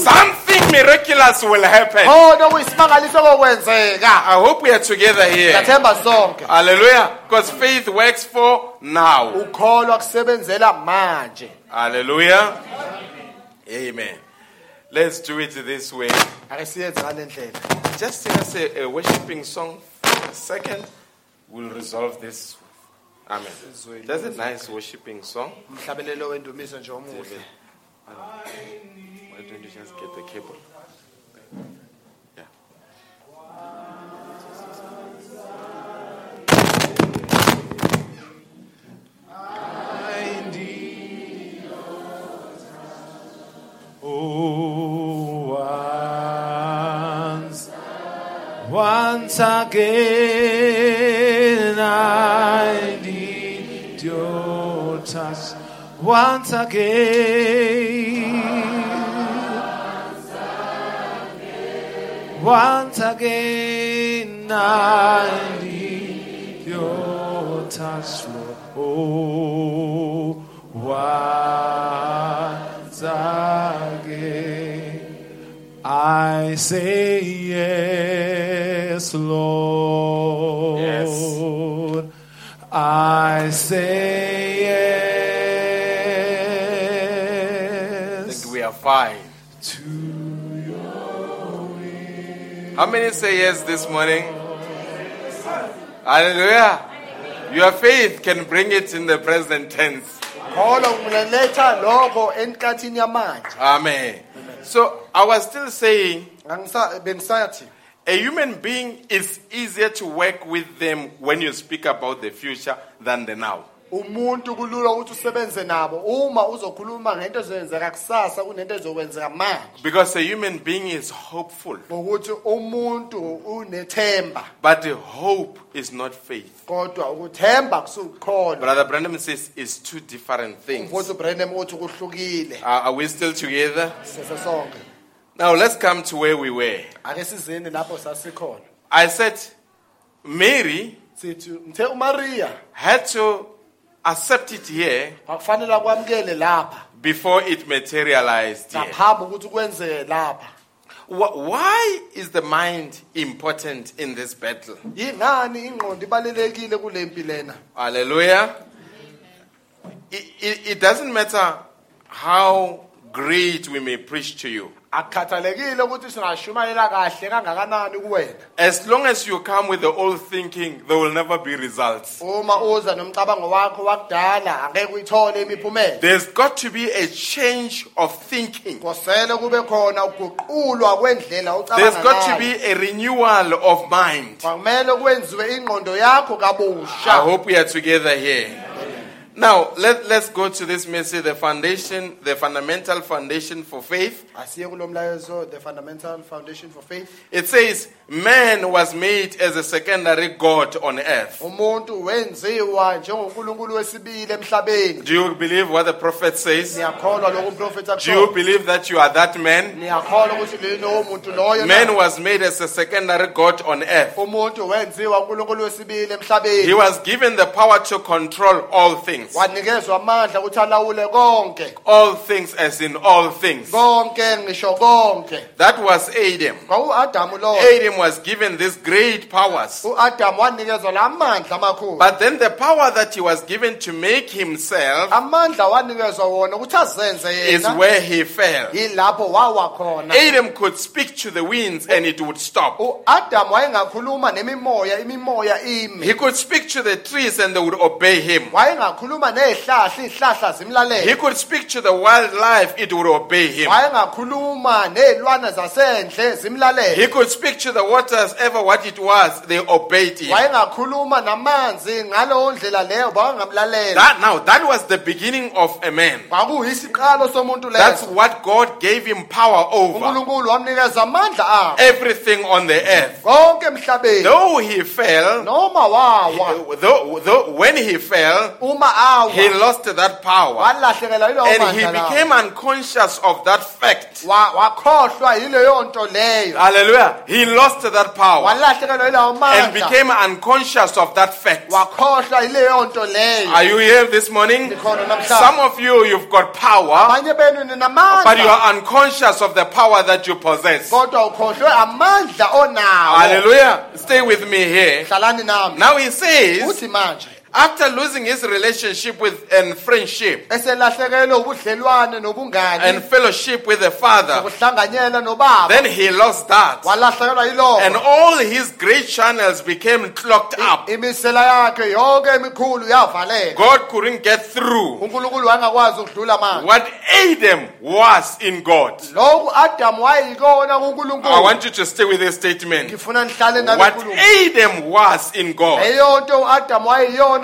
something miraculous will happen. khona okuyisimangaliso kokwenzeka I hope we are together here. Hallelujah. Because faith works for now. ukholwa kusebenzela manje Hallelujah. Amen. Let's do it this way. ake siyenze ngale ndlela Just sing us a, a worshiping song for a second. We'll resolve this. Amen. That's a nice worshiping song. umhlabelelo wendumiso nje omuhle Why don't you just get the cable? Once again I need your touch. Once again, once again I need your touch, Lord. Oh, once again I say yes, Lord. Yes. I say yes. I yes think we are fine. to How many say yes this morning? Hallelujah. Your faith can bring it in the present tense. kholwa ngiletha lokho enkathini yamanje Amen. So I was still saying a human being is easier to work with them when you speak about the future than the now. Umuntu kulula ukuthi usebenze nabo uma uzokhuluma ngento ezoyenzeka kusasa kunento ezokwenzeka manje Because a human being is hopeful. ngokuthi umuntu unethemba But the hope is not faith. kodwa ukuthemba Brother Branham says it's two different things. futhi ubrandon uthi kuhlukile Are, are we still together? sese sonke Now let's come to where we were. ake sizini lapho sasikhona I said Mary sithi mthe umariya had to accept it here akufanele akwamukele lapha before it materialized here. ngaphambi ukuthi kwenzeke lapha Wh- Why is the mind important in this battle? yingani ingqondo ibalulekile kule mpi Hallelujah. It, it, it doesn't matter how great we may preach to you. Akukhathalekile ukuthi singashumayela kahle kangakanani kuwena As long as you come with the old thinking, there will never be results. uma uza nomcabango wakho wakudala angeke uyithole imiphumela There's got to be a change of thinking. kosele kube khona ukuguqulwa kwendlela There's got to be a renewal of mind. kwakumele kwenziwe ingqondo yakho I hope we are together here. Now, let, let's go to this message the foundation, the fundamental foundation for faith. asiye kulo mlayezo the fundamental foundation for faith It says, Man was made as a secondary God on earth. umuntu wenziwa njengonkulunkulu wesibili emhlabeni Do you believe what the prophet says? niyakholwa lokhu umprofethi Do you believe that you are that man? niyakholwa ukuthi lilo umuntu loyo Man was made as a secondary God on earth. umuntu wenziwa unkulunkulu wesibili He was given the power to control all things. Wanikezwa amandla ukuthi alawule konke All things, as in all things. konke ngisho konke That was Adam. Adam was given these great powers. u-adamu wanikezwa la mandla amakhulu But then the power that he was given to make himself amandla wanikezwa wona ukuthi azenze is yena where he fell. yilapho wawa khona Adam could speak to the winds and it would stop. u-adamu wayengakhuluma nemimoya imimoya ime He could speak to the trees and they would obey him. wayengakhuluma wayengakhuluma nezihlahla izihlahla He zimlalele could speak to the wildlife, it would obey him. wayengakhuluma nezilwane zasendle zimlalele He could speak to the waters, ever what it was, they obeyed him. wayengakhuluma namanzi ngalowo ndlela leyo bawangamlalela That now that was the beginning of a man. kwakuyisiqalo somuntu That's leso what God gave him power over. unkulunkulu wamnikeza amandla awo Everything on the earth. konke emhlabeni Though he fell, noma wawa though, though when he fell, uma he lost that power. And he became unconscious of that fact. Wa- wakhohlwa yileyo nto leyo Hallelujah. He lost that power and became unconscious of that fact. wakhohlwa yileyo nto leyo Are you here this morning? Some of you, you've got power, but you are unconscious of the power that you possess. kodwa ukhohlwe amandla onawo Hallelujah. Stay with me here. Now he says, after losing his relationship with and friendship eselahlekelwe ubudlelwane nobungani and fellowship with the Father, ukuhlanganyela nobaba then he lost that. walahlekelwa And all his great channels became clogged up. imisela yakhe yonke emikhulu yavaleka God couldn't get through. unkulunkulu wangakwazi ukudlula manje What Adam was in God. lokhu adamu wayeyikona I kunkulunkulu want you to stay with this statement. ngifuna nihlale What Adam was in God. leyo nto uadamu wayeyiyona kunkulunkulu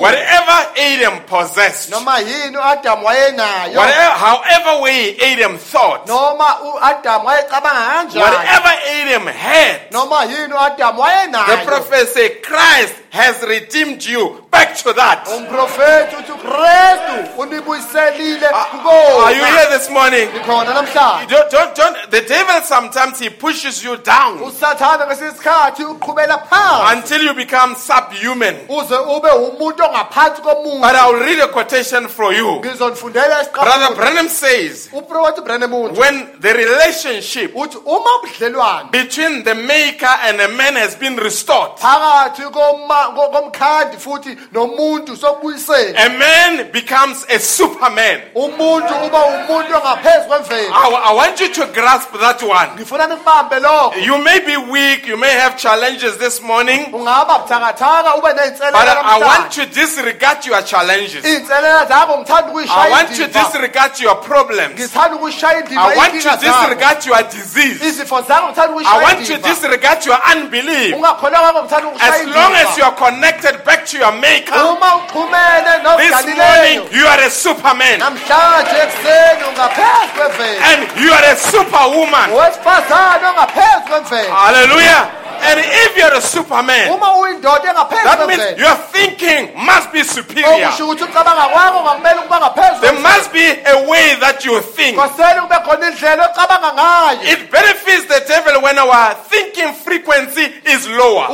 Whatever Adam possessed, noma yini uadamu wayenayo whatever, however way Adam thought, noma uadamu wayecabanga kanjani whatever Adam had, noma yini uadamu the prophet said, Christ has redeemed you back to that. umprofethi uthi ukristu unibuyiselile ah, Are you here this morning? Don't, don't, don't, the devil sometimes he pushes you down usathana ngesinye isikhathi uqhubela phansi until you become subhuman. uze ube umuntu ongaphansi But I'll read a quotation for you. Brother Branham says, uprofethi Branham uthi when the relationship uthi uma ubudlelwane between the maker and a man has been restored, phakathi koma- ko- komkhandi futhi nomuntu sokubuyisela a man becomes a superman. umuntu uba umuntu ongaphezu kwemvelo I, I want you to grasp that one. ngifuna nikubambe lokho You may be weak, you may have challenges this morning, ungaba buthakathaka ube but I want to disregard your challenges. iy'nselela zakho ngithanda I want to disregard your problems. ngithanda ukuyishaya indiva I want to disregard your disease. izifo zakho ngithanda I want to disregard your unbelief. ungakholwa kwakho ngithanda ukuyishaya As long as you indiva are connected back to your maker, this morning you are a superman namhlanje ekuseni ungaphezu kwemvelo and you are a superwoman. owesifazane ongaphezu kwemvelo Hallelujah. And if you're a superman, that means your thinking must be superior. okusho ukuthi ucabanga kwakho ngakumele ukuba ngaphezu There must be a way that you think. kwasele kube khona indlela ocabanga ngayo It benefits the devil when our thinking frequency is lower.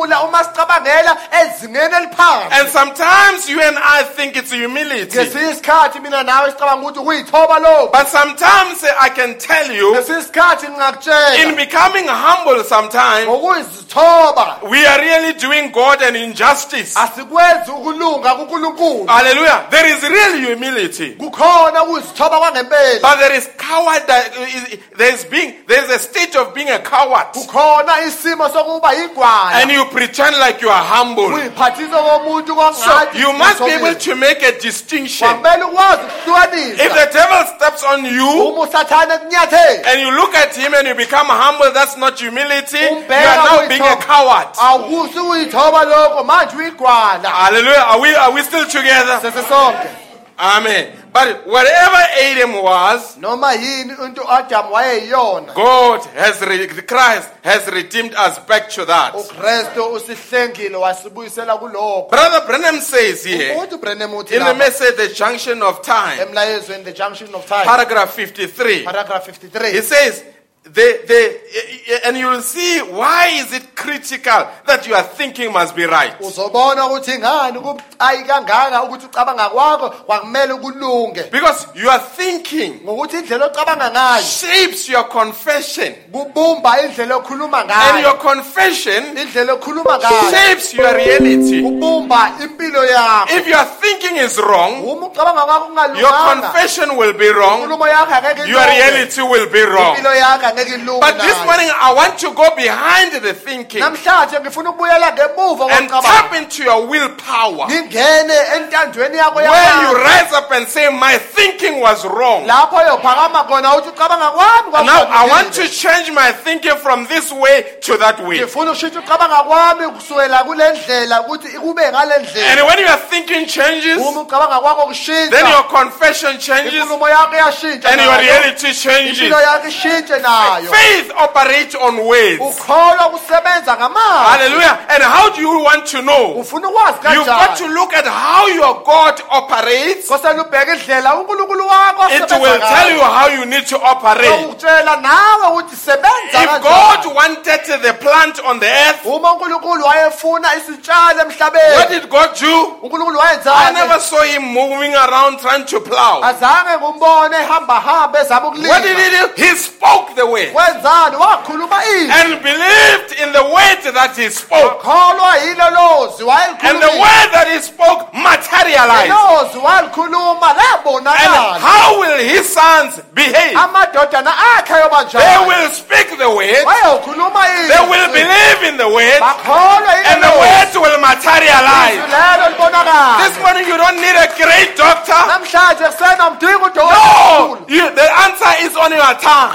Usathane uma sicabangela ezingeni eliphansi And sometimes you and I think it's humility. ngesinye isikhathi mina nawe sicabanga ukuthi ukuyithoba lokhu But sometimes uh, I can tell you, in becoming humble sometimes, we are really doing God an injustice. asikwenzi ukulunga kunkulunkulu Hallelujah. There is real humility. kukhona ukuzithoba kwangempela But there is coward uh, there's being there's a state of being a coward. kukhona isimo sokuba yigwala And you pretend like you are humble. So you must be able to make a distinction. If the devil steps on you uma usathane kunyathela and you look at him and you become humble, that's not humility. You are now being a coward. awukusi uyithoba lokho manje uyigwala Hallelujah. Are we are we still together? Amen. But whatever Adam was, noma yini into uAdam wayeyiyona God has re- Christ has redeemed us back to that. uKristu usihlengile wasibuyisela kulokho Brother Branham says here uthi uBrenham uthi in the lapha message The Junction of Time, emlayezweni the junction of time paragraph 53. paragraph He 53 says, and you will see why is it critical that your thinking must be right. uzobona ukuthi ngani kubucayi kangaka ukuthi ucabanga kwakho kwakumele kulunge Because your thinking ngokuthi indlela ocabanga ngayo shapes your confession. kubumba indlela okhuluma And ngayo your confession indlela okhuluma ngayo shapes your reality. kubumba impilo yakho If your thinking is wrong, uma ucabanga kwakho your kungalunganga confession will be wrong, inkulumo yakho angeke your ilunge. reality will be wrong. impilo yakho angeke angeke ilunge But this morning, I want to go behind the thinking namhlanje ngifuna ukubuyela ngemuva and tap into your willpower. ngingene entandweni yakho Where you rise up and say, My thinking was wrong. lapho yophakama khona uthi ucabanga kwami Now, I want to change my thinking from this way to that way. ngifuna ukushintsha ucabanga kwami kusukela kule ndlela ukuthi kube ngale And when your thinking changes, uma ucabanga kwakho then your confession changes inkulumo yakho iyashintsha and your reality changes. impilo yakho ishintshe nayo Faith operates on words. ukholwa kusebenza ngamazwi Hallelujah. And how do you want to know? ufuna ukwazi You've got to look at how your God operates. ubheke indlela unkulunkulu wakho It will tell you how you need to operate. ukutshela nawe ukuthi sebenza If. God wanted the plant on the earth, uma unkulunkulu wayefuna isitshalo what did God do? unkulunkulu I never saw him moving around trying to plow. azange ngumbone hamba ezama What did he do? He spoke the word izwi and believed in the word that he spoke. kholwa yilo lozi And the word that he spoke materialized. And how will his sons behave? They will speak the word, they will believe in the word, and the word will materialize. izwi lelo libonakala. This morning you don't need a great doctor. No, you, the answer is on your tongue.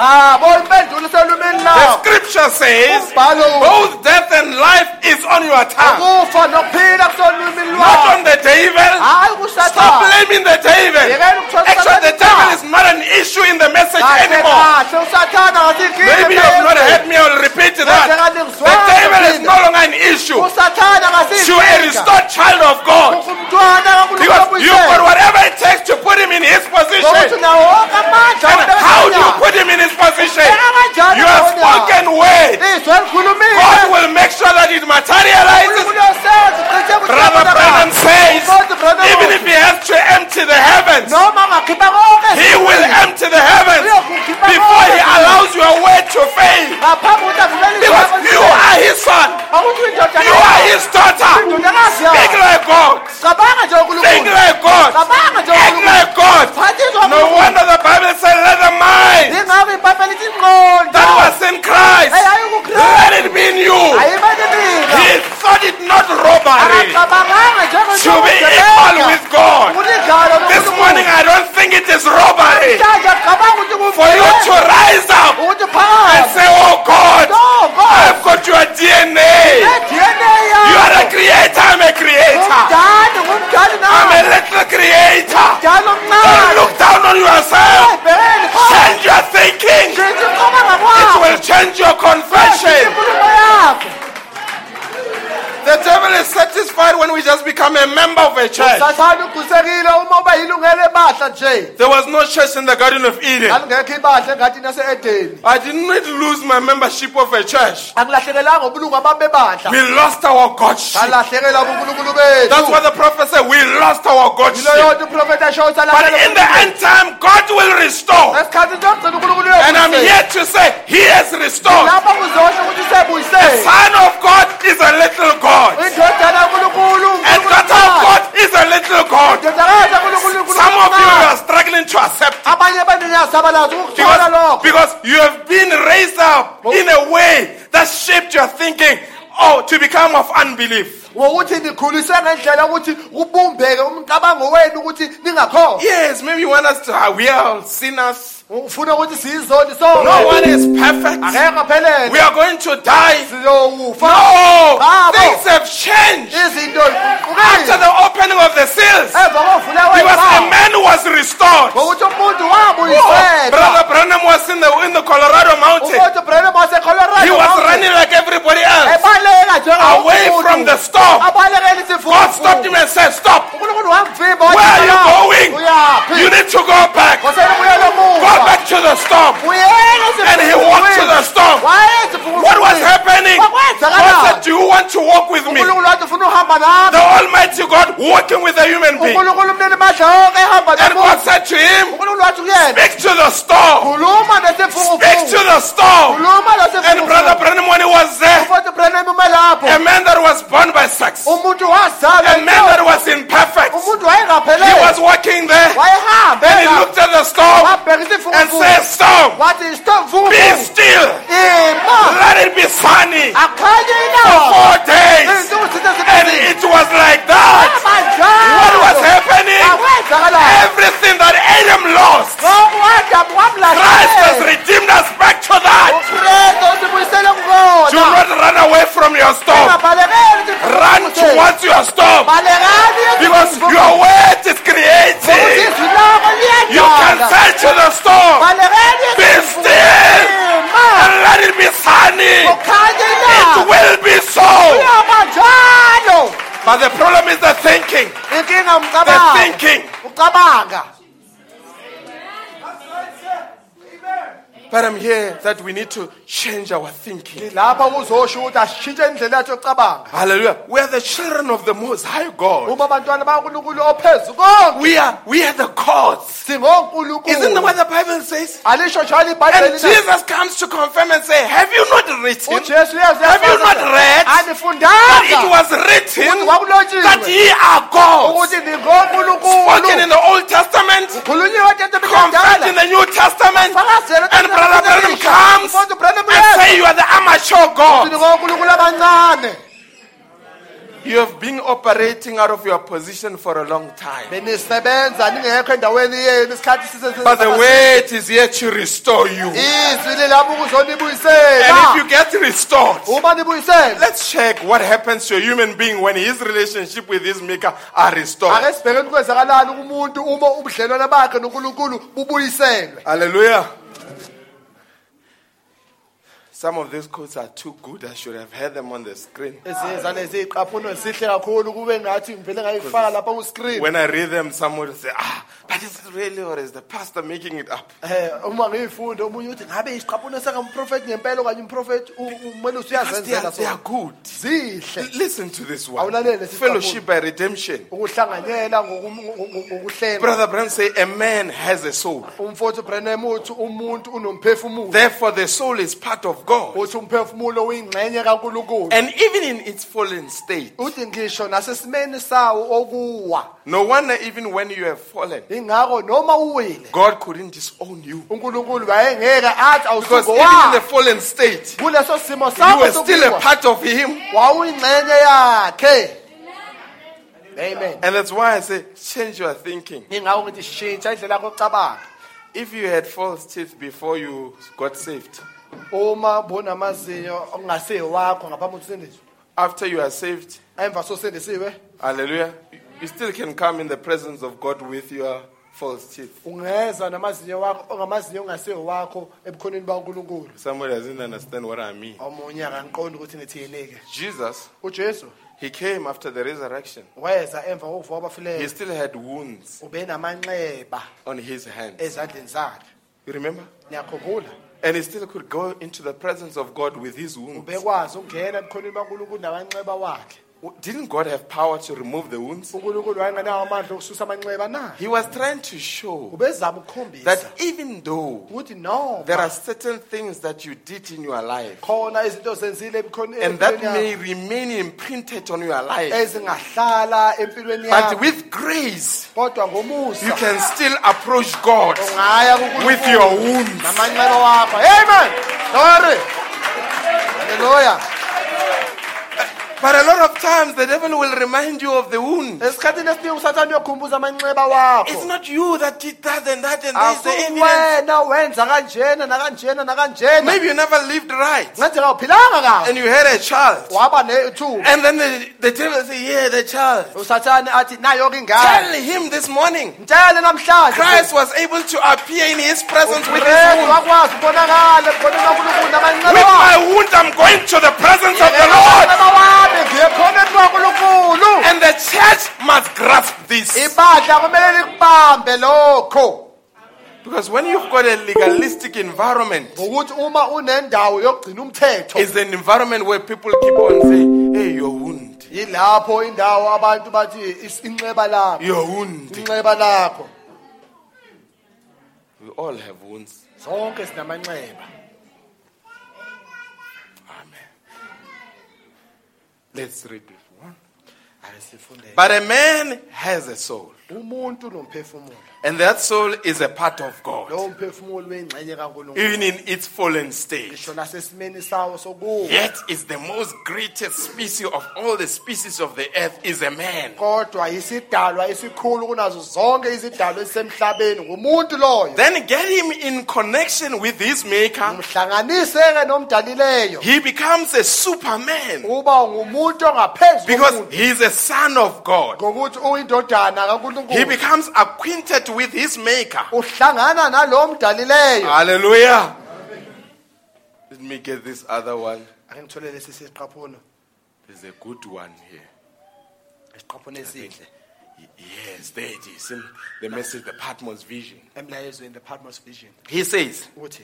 Abo impendulo iselumini The scripture says umbhalo both death and life is on your tongue, kusolumini not on the devil. Stop blaming the devil. Actually, the devil is not an issue in the message anymore. Maybe you have not heard me. I will repeat that. The devil is no longer an issue to a restored child of God. Because you've got whatever it takes to put him in his position. nawo wonke amandla And how do you put him in his position? Your spoken word. God will make sure that it materializes. unkulunkulu uyosenza uqiniseke ukuthi Brother Branham says, even if he has to empty the heavens, noma angakhipha konke he will empty the heavens before he allows your word to fail. ngaphambi kokuthi avumele izwi Because you are his son. You are his daughter. Speak like God. Think like God. Act like God. No wonder the Bible says, let the mind ibhayibheli lithi that was in Christ, let it be in you. He thought it not robbery to be equal with God. This morning I don't think it is robbery. Mhlanje acabanga ukuthi for you to rise up and say, oh God, I've got your DNA. You are a creator, I'm a creator. I'm a little creator. Don't look down on yourself. Change your thinking. It will change your confession. The devil is satisfied when we just become a member of a church. sathane ugusekile uma uba yilungele ibahla nje There was no church in the Garden of Eden. alingekho ibahla engathini yase-edeni I did not lose my membership of a church. akulahlekelanga ubulungu ababebandla We lost our Godship. That's what the prophet said. We lost our Godship. yonke uprofethi asho But in the end time, God will restore. esikhathi sokugcina unkulunkulu And I'm here to say, He has restored. lapho kuzosho ukuthi The Son of God is a little God. Kankulunkulu And daughter of God is a little God. Some of you are struggling to accept it. abanye abantu niyasabalaza ukuthola Because, because you have been raised up in a way that shaped your thinking oh, to become of unbelief. ngokuthi nikhuliswe ngendlela ukuthi kubumbeke umcabango wenu ukuthi ningakhohlwa Yes, maybe you want us to, ah, we are sinners. Ufuna ukuthi siyizoni No one is perfect. We are going to die. siyofa No, Bravo. things have changed izinto after ziguqukile the opening of the seals. emva kovula Because a man was restored. ngokuthi umuntu Oh, wabuyiselwa Brother Branham was in the in the Colorado mountain. umuntu Branham wasecolorado He was running like everybody else, ebaleka away from the storm. abalekela God stopped him and said, "Stop! unkulunkulu wamvimba Where are you going? uyaphi You need to go back. kwasele buyele Go muva back to the storm." uyele And he walked to the storm. What was happening? God said, "Do you want to walk with me?" unkulunkulu wathi ufuna uhamba nami The Almighty God walking with a human being. unkulunkulu umnini madlonke ehamba And God said to him, unkulunkulu wathi kuyena. "Speak to the storm. Speak to the storm." And Brother Branham, when he was there, ufothi Branham ume lapho a man that was born by sex, a man that was imperfect, he was walking there. And he looked at the storm and said, Storm, be still. Let it be sunny akhanye for ilanga four days. izinsuku zithe And zibili it was like that. What was happening? Everything that Adam lost, Christ has redeemed us back to that. Do not run away from your storm. Run towards your storm. Because your word is creating. You can say to the storm, Be still and let it be sunny. It will be so. But the problem is the thinking. inkinga The thinking. ucabanga But I'm here that we need to change our thinking. lapha kuzosho ukuthi asishintshe indlela Hallelujah. We are the children of the Most High God. uma abantwana bakankulunkulu ophezu konke We are we are the. Isn't that what the Bible says? alisho njalo And ibhayibheli Jesus comes to confirm and say, Have you not written? Ujesu Have you not read? That it was written that ye are ukuthi Spoken in the Old Testament, confessed in the New Testament, and Brother Branham comes and say you are the amateur God. You have been operating out of your position for a long time. benisebenza ningekho endaweni yenu isikhathi sise- But the word is here to restore you. And if you get restored, let's check what happens to a human being when his relationship with his maker are restored. ake sibhekeni kwenzakalani kumuntu uma ubudlelwane bakhe nonkulunkulu bubuyiselwe Hallelujah. Some of these quotes are too good. I should have had them on the screen. ezinye zalezi zihle kakhulu kube ngathi ngivele ngayifaka lapha kuskrini When I read them, someone will say, ah, but is it really or is the pastor making it up? um uma ngiyifunda omunye uthi ngabe isiqaphuno sakamprofethi ngempela okanye umprofethi u- umele Because they are, usuyazenzela they are sona good. zihle L- Listen to this one. Awulalele lesi Fellowship by redemption. ukuhlanganyela ngokum- ngoku- ngokuhlenga Brother Branham say a man has a soul. umfowethu ubrenem uthi umuntu unomphefumulo Therefore, the soul is part of God. uthi umphefumulo uyingxenye kankulunkulu And even in its fallen state, uthi ngisho nasesimeni sawo okuwa no wonder even when you have fallen, ingakho noma uwile God couldn't disown you. unkulunkulu wayengeke athi Because even in the fallen state, kuleso simo you sakho were still a sokuwa part of Him. wawuyingxenye yakhe amen And that's why I say, change your thinking. ingakho ngithi shintsha indlela yakho yokucabanga If you had false teeth before you got saved, uma bunamazinyo okungasiwakho ngaphambi kokuthi usindiswe after you are saved, hallelujah, you still can come in the presence of God with your false teeth. ungeza namazinyo wakho ongamazinyo ongasiwakho ebukhoneni bankulunkulu Somebody doesn't understand what I mean. omunye akangiqondi ukuthi ngithini-ke Jesus, ujesu He came after the resurrection. weza emva kokuvuka He still had wounds on his hands. You remember? And he still could go into the presence of God with his wounds. Didn't God have power to remove the wounds? unkulunkulu wayengenawo amandla okususa amanxeba na? He was trying to show ubezama ukukhombisa. that even though ukuthi no there are certain things that you did in your life khona izinto zenzile ebukhoneni and that may remain imprinted on your life, ezingahlala empilweni but yakho with grace, kodwa you ngomusa can still approach God ungaya kuNkulunkulu with your wounds. namanxeba wakho. Amen. Glory. Haleluya But a lot of times the devil will remind you of the wound. esikhathini esiningi usathane uyokhumbuza amanxeba wakho It's not you that did that and that and this. The evidence. asuwena wenza kanjena nakanjena nakanjena Maybe you never lived right ngathi kawuphilanga kahle and you had a child. waba nethuba And then the, the devil say, Yeah, the child. usathane athi nayo-ke Tell him this morning. mtshele namhlanje Christ was able to appear in his presence with his wound. wakwazi ukubonakala ebukhoneni kankulunkulu namanxeba With my wound, I'm going to the presence of the Lord. Amanxeba wami ngiye ebukhoneni kankulunkulu And the church must grasp this. ibandla kumele likubambe lokho Because when you've got a legalistic environment, ngokuthi uma unendawo yokugcina umthetho it's an environment where people keep on saying, Hey, your wound, yilapho indawo abantu bathi is- inxeba lakho your wound. We all have wounds. Let's read this one. But a man has a soul. And that soul is a part of God, lowo mphefumulo wengxenye kankulunkulu even in its fallen state. ngisho nasesimeni sawo sokuwa Yet is the most greatest species of all the species of the earth is a man. kodwa isidalwa esikhulu kunazo zonke izidalwa ezisemhlabeni ngumuntu loyo Then get him in connection with his maker. mhlanganise-ke nomdalileyo He becomes a superman uba ngumuntu ongaphezulu because komuntu he is a son of God. ngokuthi uyindodana He kankulunkulu becomes acquainted with his maker. uhlangana nalowo mdalileyo Hallelujah. Let me get this other one. ake ngithole lesi siqaphuno There's a good one here. isiqaphuno esihle Yes, there it is. In the message, the Patmos vision. emlayezweni the patmos vision He says, uthi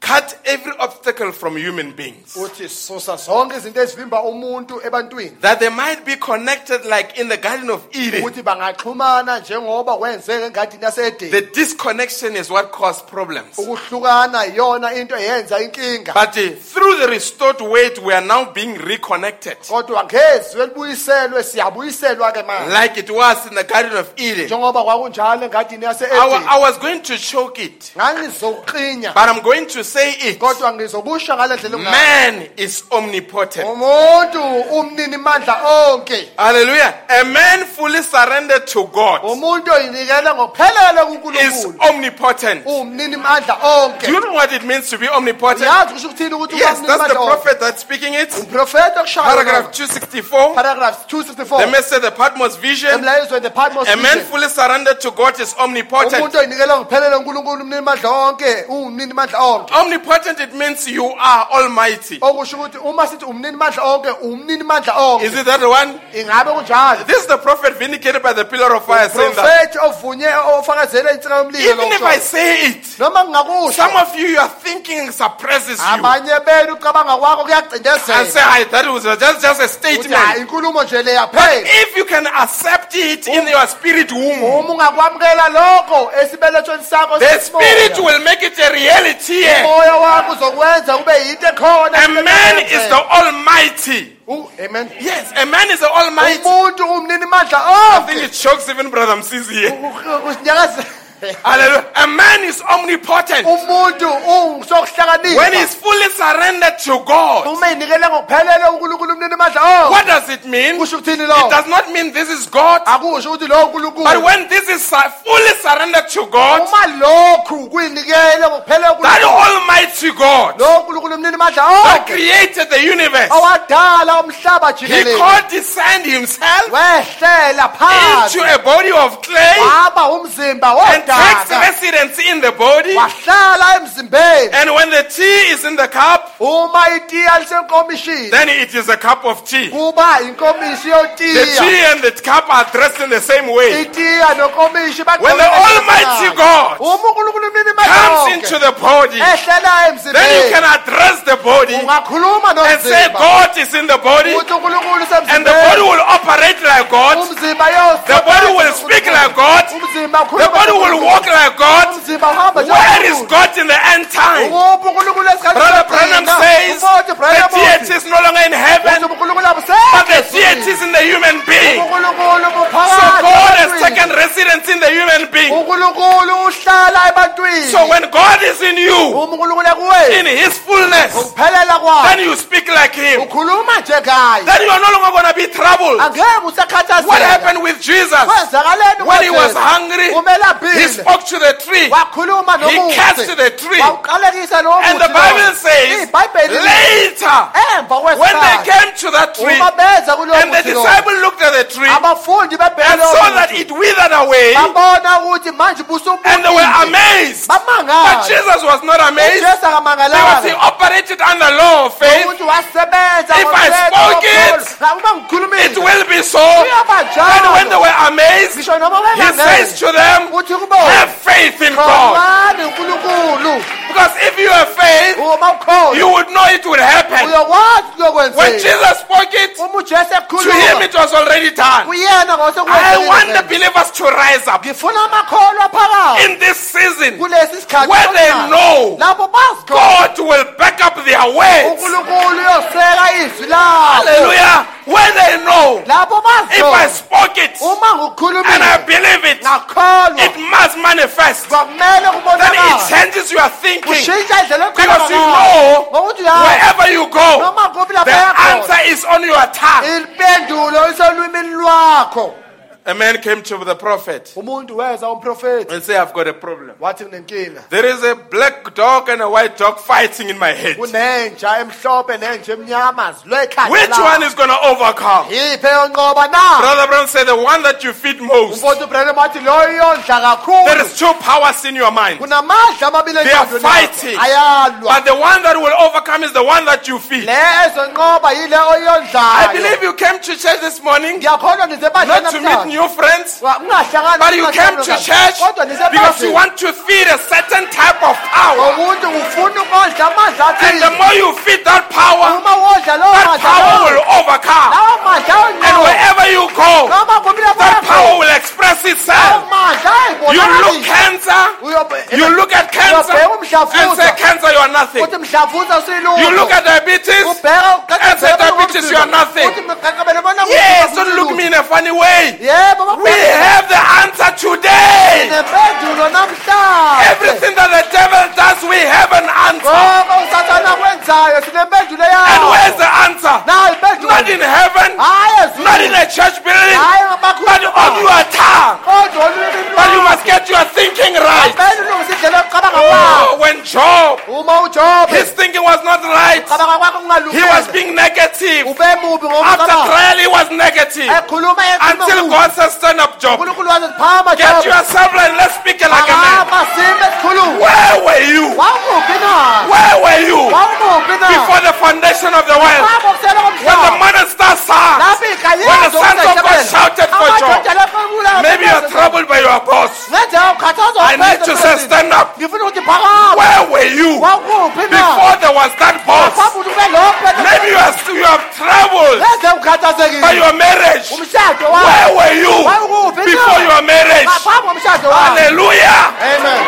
cut every obstacle from human beings. uthi susa zonke izinto ezivimba umuntu ebantwini That they might be connected like in the Garden of Eden. ukuthi bangaxhumana njengoba kwenzeka engadini yasedeni The disconnection is what caused problems. ukuhlukana iyona into eyenza inkinga But uh, through the restored weight, we are now being reconnected. kodwa ngezwi elibuyiselwe siyabuyiselwa ke manje Like it was in the Garden of Eden. njengoba kwakunjalo engadini I, wa- yase-edeni I was going to choke it, but I'm going to say it. kodwa ngizobusha ngale ndlela. Man is omnipotent. umuntu umnini mandla onke Hallelujah. A man fully surrendered to God umuntu oyinikele ngokuphelele is kunkulunkulu omnipotent. mandla Do you know what it means to be omnipotent? uyazi kusho ukuthini ukuthi Yes, umnini that's the mandla onke prophet that's speaking it. umprofeta Paragraph 264. paragraph The 264 message, the Patmos vision. emlayezweni A man fully surrendered to God is omnipotent. umuntu oyinikele ngokuphelele unkulunkulu umnini mandla onke uwumnini mandla onke Omnipotent, it means you are almighty. okusho ukuthi uma sithi umnini mandla onke umnini mandla onke Is it that one? ingabe kunjalo This is the prophet vindicated by the pillar of fire saying that. profethi ovunye ofakazela insika yomlilo Even if I say it, noma ngingakusho some of you, are thinking suppresses you. abanye benu ucabanga kwakho And say, kuyacindezela "Hi, that was just, just a Uthi, "Hayi, statement. inkulumo nje le If you can accept it in um, your spirit womb, uma ungakwamukela lokho esibelethweni sakho the sesimoya, spirit will make it a reality here. umoya wakho uzokwenza kube yinto ekhona A man is the Almighty. U- amen Yes, a man is the Almighty. umuntu umnini mandla I think it shocks even Brother Msisi Hallelujah. A man is omnipotent. When he's fully surrendered to God, uma inikele ngokuphelele unkulunkulu umnini mandla onke oh! what does it mean? It does not mean this is God. But when this is fully surrendered to God, that Almighty God lowo nkulunkulu umnini mandla oh! that created the universe, He condescended Himself into a body of clay and takes wodaka residence in the body. wahlala emzimbeni. And when the tea is in the cup, uma itiya lisenkomishini then it is a cup of tea. kuba The yotiya. Tea and the cup are dressed in the same way. itiya When the Almighty God uma unkulunkulu umnini comes into the body, ehlela then you can address the body ungakhuluma and say, nomzimba God is in the body, unkulunkulu and the body usemzimbeni will operate like God, umzimba the body will speak like God, the body will walk like God. Where is. God in the end time? Unkulunkulu Brother? Branham says the deity is no longer in heaven, but the deity is in the human being. So God has taken residence in the human being. ebantwini So when God is in you, uma unkulunkulu ekuwe in His fullness, then you speak like Him. ukhuluma nje ngaye Then you are no longer going to be troubled. What happened with Jesus? When he was hungry, he spoke to the tree. He cast nomuthi the tree. And the Bible says, later, when they came to that tree, and the disciple looked at the tree and saw that it withered away, babona ukuthi manje and they were amazed. But Jesus was not amazed because he operated under law of faith. If I spoke it, wokukholwa. uma ngikhulumile It will be so. And when they were amazed, he says to them, Have kubona faith in God. Because if you have faith, ukholwa you would know it would happen. When Jesus spoke it, ujesu to him it was already done. I want the believers to rise up. Ngifuna amakholwa phakathi in this season where they know lapho bazi khona God. Will back up their words. unkulunkulu uyoseka izwi lakho Hallelujah. when they know if I spoke it and I believe it, it must manifest. Then it changes your thinking. Because you know wherever you go, noma kuphi lapho the answer is on your tongue. A man came to the prophet umuntu weza umprofethi and said, I've got a problem. wathi There is a black dog and a white dog fighting in my head. kunenja emhlophe nenja emnyama zilwekhanda Which one is going to overcome? yiphe yonqoba na Brother Branham said, The one that you feed most. umfowethu ubrandon wathi loyo yondla There kakhulu is two powers in your mind. kunamandla amabili They are engqondweni fighting. ayalwa But the one that will overcome is the one that you feed. le ezonqoba yile I oyondlayo believe you came to church this morning ngiyakholwa nize not to meet new friends, but you came to church because you want to feed a certain type of power. ngokuthi ufuna ukondla amandla And the more you feed that power, uma wondla lawo that power will overcome. And wherever you go, noma kuphi lapho that power will express itself. You look cancer, you look at cancer and say, Cancer, you are nothing. uthi mdlavuza usuyilutho You look at diabetes, and say, diabetes, you are nothing. uthi mqaqabele bona yes, don't look me in a funny way. yebo We have the answer today. Everything that the devil does, we have an answer. kwenzayo sinempendulo And where's the answer? Not in heaven, not in a church building, but on your tongue. But you must get your thinking right. mele ulungise indlela yokucabanga kwakho Oh, when Job, his thinking was not right, he was being negative. After trial, he was negative. Until ekhuluma God says, Stand up, Job. uNkulunkulu wathi phama Get Jobe yourself and let's speak like a man. akapha sime sikhuluma Where were you? Where were you before the foundation of the world? When the star sang, When the sons of God shouted for joy, maybe you're troubled by your boss. I need to say, stand up. ngifuna ukuthi phakama Where were you before there was that boss? phambi ukuthi ube lokho Maybe you are you have troubled by your marriage. Where were you wawukuphi before your marriage? ngaphambi komshado wakho Hallelujah. amen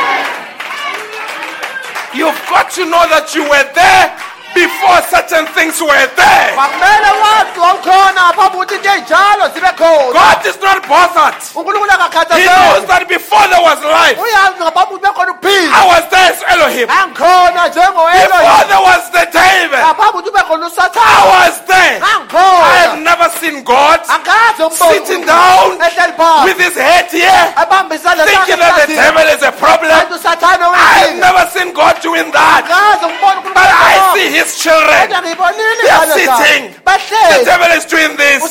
You've got to know that you were there before certain things were there. kwakumele wazi wawukhona ngaphambi ukuthi into ey'njalo zibe khona God is not bothered. He knows that before there was life, uyazi ngaphambi ukuthi bekhona ukuphila I was there as Elohim. Before there was the David, ngaphambi ukuthi ube khona I was there. I have never seen God sitting down with his head here, thinking that the devil is a problem. I have never seen God doing that. But I see his children. They are sitting. The devil is doing this.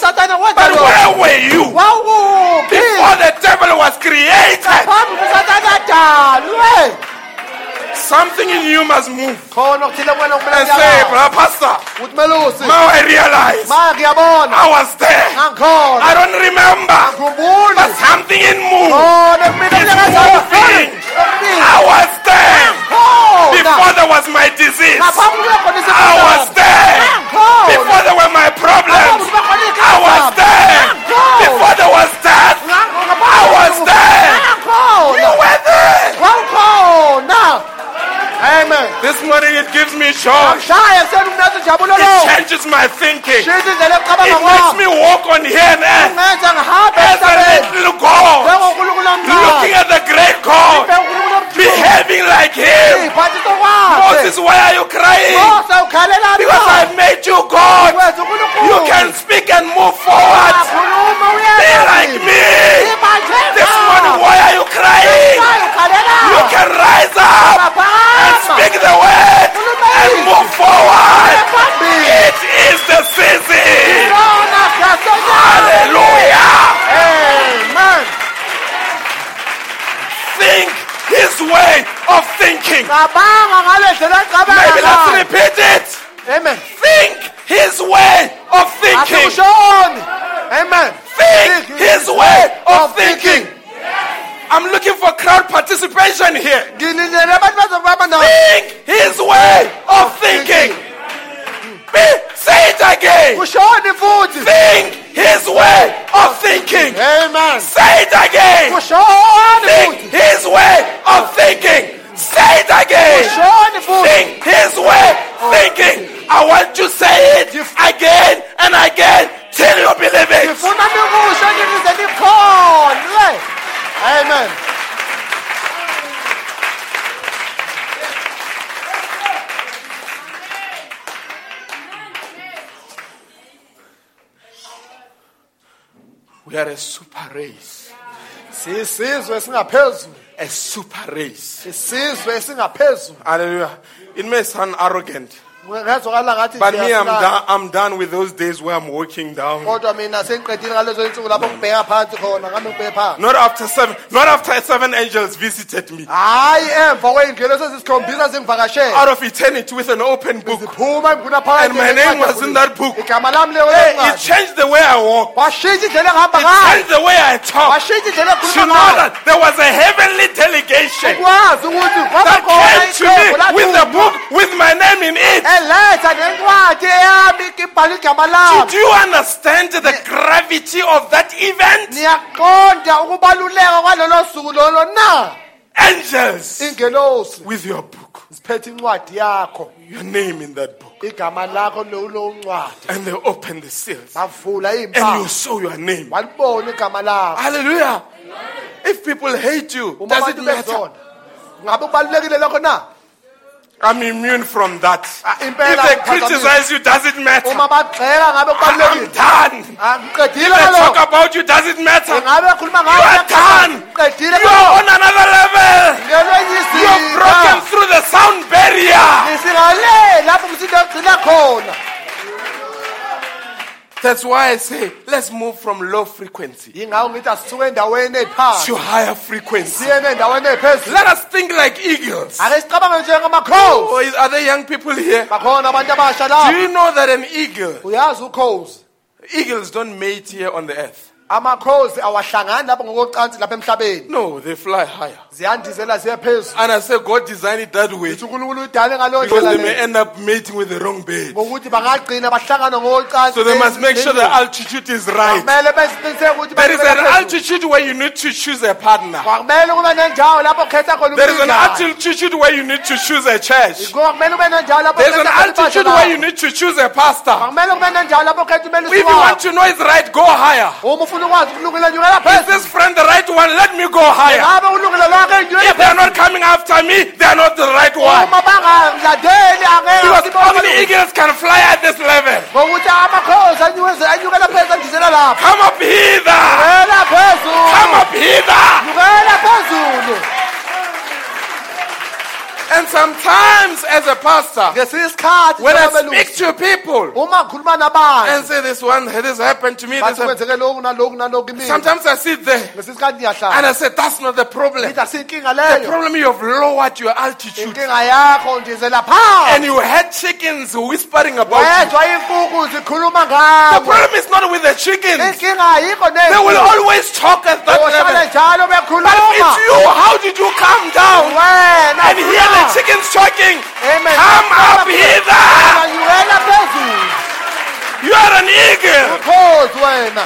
But where were you before the devil was created? Ngaphambi usathane adalwe Something in you must move. Khona okuthile kwena and say, Pastor, now I realize I was there. I don't remember, but something in move. It's moving. I was there before there was my disease. ngaphambi kube khona I was there before there were my problems. I was there before there was death. I was there. You were there. wawukhona amen This morning it gives me joy. amshaya senumnazi injabulo It changes my thinking. It makes me walk on here and earth as a little God, looking at the great God, behaving like Him. Moses, why are you crying? Because I made you God. You can speak and move forward. Be like me. This morning, why are you crying? You can rise up and speak the word and move forward. It is the season. Hallelujah. Amen. Think his way of thinking. Cabanga ngale ndlela Maybe let's repeat it. Amen. Think his way of thinking. Amen. Think his way of thinking. I'm looking for crowd participation here. Ngilindele abantu bazobamba nawo. Think his way of thinking. Be- say it again. Think his way of thinking. Amen. Say it again. Think his way of thinking. Say it again. Think his way thinking. I want to say it again and again till you believe it. Ngifuna nikusho ninize nikholwe amen We are a super race. siyisizwe esingaphezulu A super race. isizwe esingaphezulu Hallelujah. It may sound arrogant, but me, I'm done, I'm done with those days where I'm walking down. kodwa mina sengiqedile ngalezo insuku lapho ngibheka phansi khona ngami ngibheke phansi Not after seven, not after seven angels visited me. hayi emva kwey'ngelo sezisikhombisa zingivakashele Out of eternity with an open book. ziphuma ngifuna phakathi And my name was in that book. igama lami leyo Hey, it changed the way I walk. It changed the way I talk. To know that there was a heavenly delegation ukwazi ukuthi kwaba that came to me with a book with my name in it. Eletha nencwadi eyami ibhalwe igama Do you understand the gravity of that event? niyaqonda ukubaluleka kwalolo suku lolo na Angels with your book, your name in that book. igama lakho lolo ncwadi And they open the seals. And you saw your name. Hallelujah. If people hate you, does it matter? bezona ngabe kubalulekile lokho na I'm immune from that. Ah, If they criticize you, does it matter? uma bagxeka ngabe I'm done. Ah, ngiqedile They talk about you, does it matter? You are done. You are on another level. You have broken through the sound barrier. ngisingale lapho umsindo ogcina khona That's why I say, let's move from low frequency yingakho ngithi asisuke endaweni ey'phansi to higher frequency. siye endaweni ey'phezulu Let us think like eagles. ake sicabange njengamakhozi Oh, is- are there young people here? bakhona abantu abasha Do you know that an eagle, uyazi ukhozi eagles don't mate here on the earth? Amakhozi awahlangani lapho ngokocansi lapha emhlabeni No, they fly higher. ziyandizela ziye phezulu And I say God designed it that way ithi unkulunkulu udale because ndlela they may le end up mating with the wrong bird. ngokuthi bangagcina bahlangana ngokocansi So they must make sure the altitude is right. kumele ukuthi There is an altitude where you need to choose a partner. kube nendawo lapho ukhetha khona There is an umlingani. altitude where you need to choose a church. nendawo lapho There's an ukhetha khona altitude where you need to choose a pastor. kube nendawo lapho umelisi If you want to know it's right, go higher. uma ufuna ukwazi ukulungela nyukela Is this friend the right one? Let me go higher. ngabe ulungelo lwakhe nyukela If they are not coming after me, they are not the right one. uma bangalandeli angeke Because only eagles can fly at this level. ngokuthi amakhozi anyukeze- anyukela phezulu andizela lapho Come up hither. Come up hither. And sometimes, as a pastor, when I speak to people uma ngikhuluma nabantu and say this one, this happened to me, this happened. kwenzeke lokhu naloku naloku kimina sometimes I sit there and I say, that's not the problem. The problem you have lowered your altitude inkinga yakho ndizela and you had chickens whispering about you. wezwa inkukhu zikhuluma The problem is not with the chickens. They will always talk at that level. But it's you. How did you come down and hear the khuluma. chickens talking? Amen. Come up hither. You are an eagle.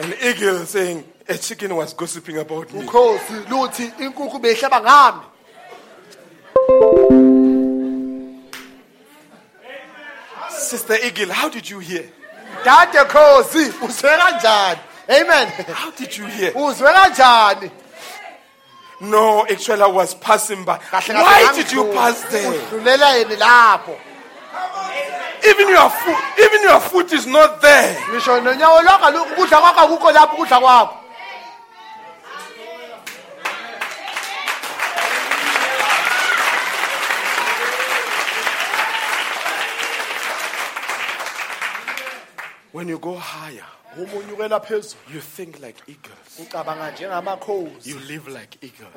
An eagle saying, a chicken was gossiping about me. ukhozi luthi inkukhu beyihlaba ngami Sister Eagle, how did you hear? dade khozi uzwe kanjani amen How did you hear? No, actually, I was passing by. Why did you pass there? udlulela yini lapho Even your foot, even your foot is not there. ngisho nonyawo lwakho alu- ukudla kwakho akukho lapho ukudla kwakho When you go higher, you think like eagles. You live like eagles.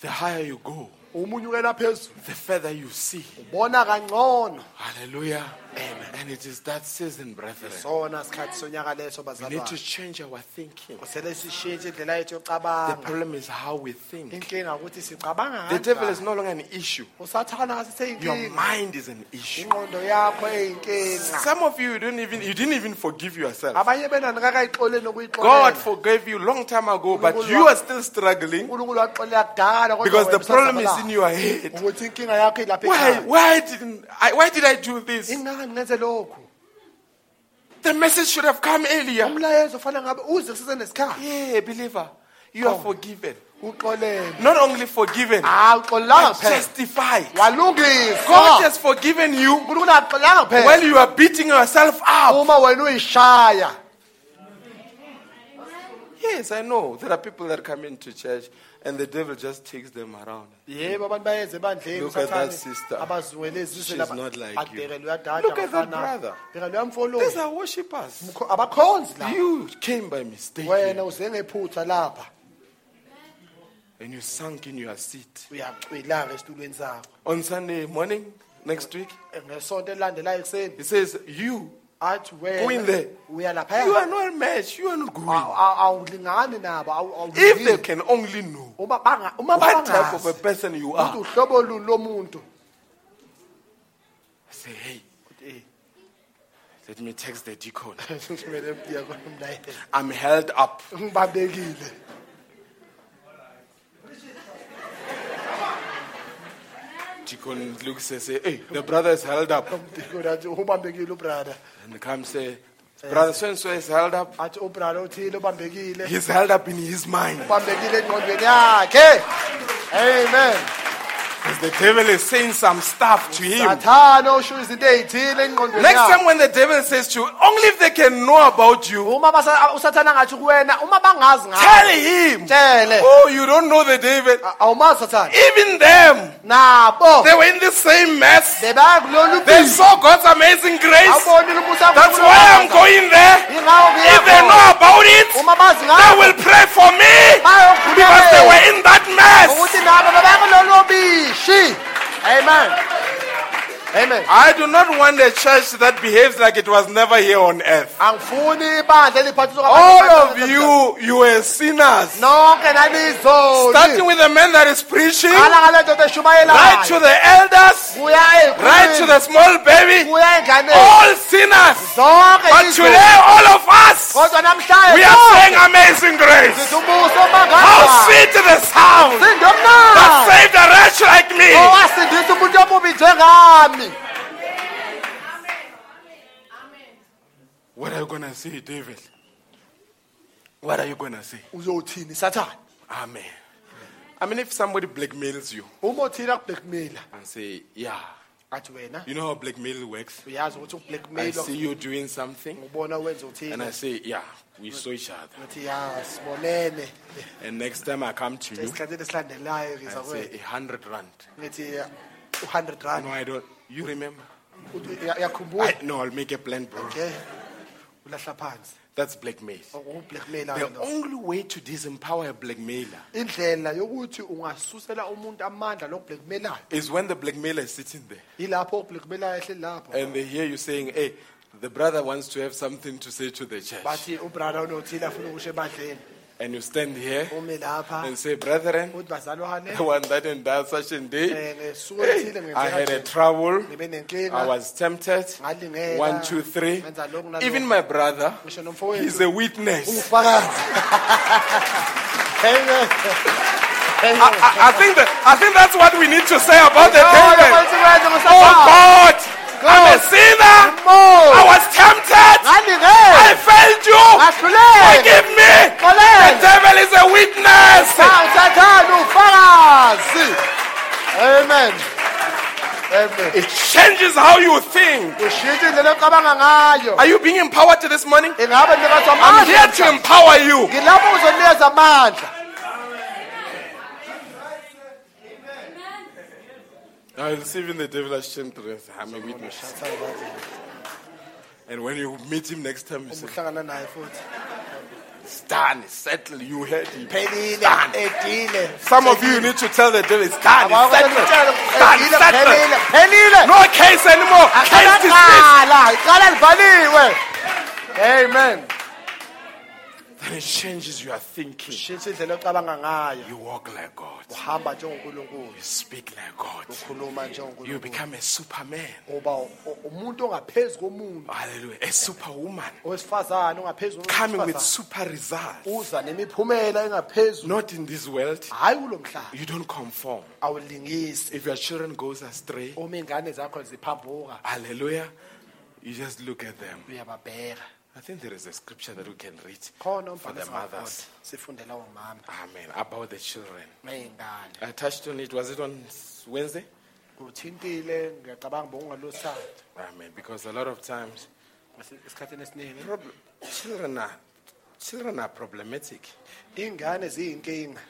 The higher you go, uma unyukela phezulu the further you see. Hallelujah. Amen. And it is that season, brethren. sona sikhathi sonyaka leso We need to bazalwane change our thinking. kusele sishintshe indlela yethu The problem is how we think. inkinga ukuthi sicabanga The devil is kanjani. no longer an issue. usathana Your mind is an issue. ingqondo yakho eyinkinga Some of you don't even you didn't even forgive yourself. abanye bena nikakayixoleni God forgave you long time ago, but you are still struggling unkulunkulu waxolela kudala kodwa because the wena problem is in your head. ukuthi inkinga yakho ilapha Why? ekhaya Why didn't I? Why did I do this? Ngenze lokhu The message should have come earlier. umlayezo ufanele ngabe uze kusesenesikhathi Yeah, believer, you are oh. forgiven. uxolele Not only forgiven, ah, hayi uxolelanga but kuphela justified. God has forgiven you unkulunkulu when you are beating yourself up. uma wena uyishaya Yes, I know. There are people that come into church and the devil just takes them around. yebo abantu bayeze ebandleni Look at that usathane sister. She's not like ah, you. Uyadada Look at that brother. Bheka loya mfolo These are worshippers. abakhonzi la You came by mistake wena uze ngephutha lapha and you sunk in your seat. uyacwilanga esitulweni sakho On Sunday morning, next week, ngesonto elilandelayo ekuseni he says, You, athi Go in there. you are not matched. You are not aw- awulingani nabo If they can only know uma banga- uma what type of a bangazi person you ukuthi are, uhlobo luni lomuntu say, Hey, let me text the deacon. ngithumele umdiakoni umlayeli. I'm held up. ngibambekile Deacon looks and say, Hey, the brother is held up. umdiakoni athi ubambekile ubrada And come say, Brother so and so is held up. athi ubrada uthile ubambekile He's held up in his mind. ubambekile engqondweni yakhe amen Because the devil is saying some stuff to him. sathana usho izinto ey'thile engqondweni Next time when the devil says to you, only if they can know about you, uma basa- usathana ngathi kuwena uma bangazi ngawe tell him. Oh, you don't know the devil. A- awumazi sathana Even them, they were in the same mess. They saw God's amazing grace. That's why I'm going there. If they know about it, they will pray for me because they were in that mess. Bishi amen amen. I do not want a church that behaves like it was never here on earth. angifuni ibandla eliphathiswa All of you, you were sinners. Starting with the man that is preaching, qala ngale ndoda right to the elders, right to the small baby, all sinners. But today, all of us, we are saying amazing grace. How sweet the sound that saved a wretch like me. Owasindisa umuntu omubi njengami What are you going to say, David? What are you going to say? uzothini sathane Amen. I mean, if somebody blackmails you uma uthini akublackmaila and say, yeah, athi wena you know how blackmail works? uyazi ukuthi I see you doing something ngibona wenza and I uthini say, yeah, we saw each other. ngithi ya sibonene And next time I come to you, esikhathini esilandelayo I say, kuwena a hundred rand. ngithi u-hundred No, I don't. You remember? Uthi, "Uya- uyakhumbula I, no, I'll make a plan, bro. okay That's blackmail. Oh, oh, the only way to disempower a blackmailer indlela yokuthi ungasusela umuntu amandla lokublackmailayo is when the blackmailer is sitting there yilapho ukublackmailayo ehleli lapho and they hear you saying, hey, the brother wants to have something to say to the church. Bathi ubrada unothile afuna ukusho ebandleni And you stand here and say, brethren, the one that and that such a day, eh, hey, I had a trouble. I was tempted. One, two, three. ngenza lokhu nalokhu. Even my brother, he's a witness. Amen. Amen. I, I, I think that I think that's what we need to say about the Oh, sikwenza Oh. God, I'm a sinner. I was tempted. I failed you. Forgive me. The devil is a witness. amen amen It changes how you think. Are you being empowered this morning? I'm here to empower you. Ngilapho uzonikeza amandla I receive in the devil as strength. I'm a witness. And when you meet him next time, you say, It's done, it's settled, you heard him. Done. Some of you need to tell the devil, it's done, it's settled. Done, edile settled. No case anymore. Case dismissed. akaqala iqala livaliwe amen then it changes your thinking. shintsha indlela ocabanga ngayo You walk like God. uhamba njengonkulunkulu You speak like God. ukhuluma You become a superman. uba u- umuntu ongaphezu komuntu Hallelujah. A superwoman. Coming with super results. uza nemiphumela engaphezulu Not in this world. hayi kulo mhlaba You don't conform. awulingisi If your children goes astray, uma iy'ngane zakho ziphambuka hallelujah, you just look at them. uyababheka I think there is a scripture that we can read khona for the mothers. Amen. About the children. ney'ngane I touched on it. Was it on Wednesday? kuthintile ngiyacabanga bokungalothando Amen. Because a lot of times, esikhathini esiningi prob- children are children are problematic. iy'ngane ziyinkinga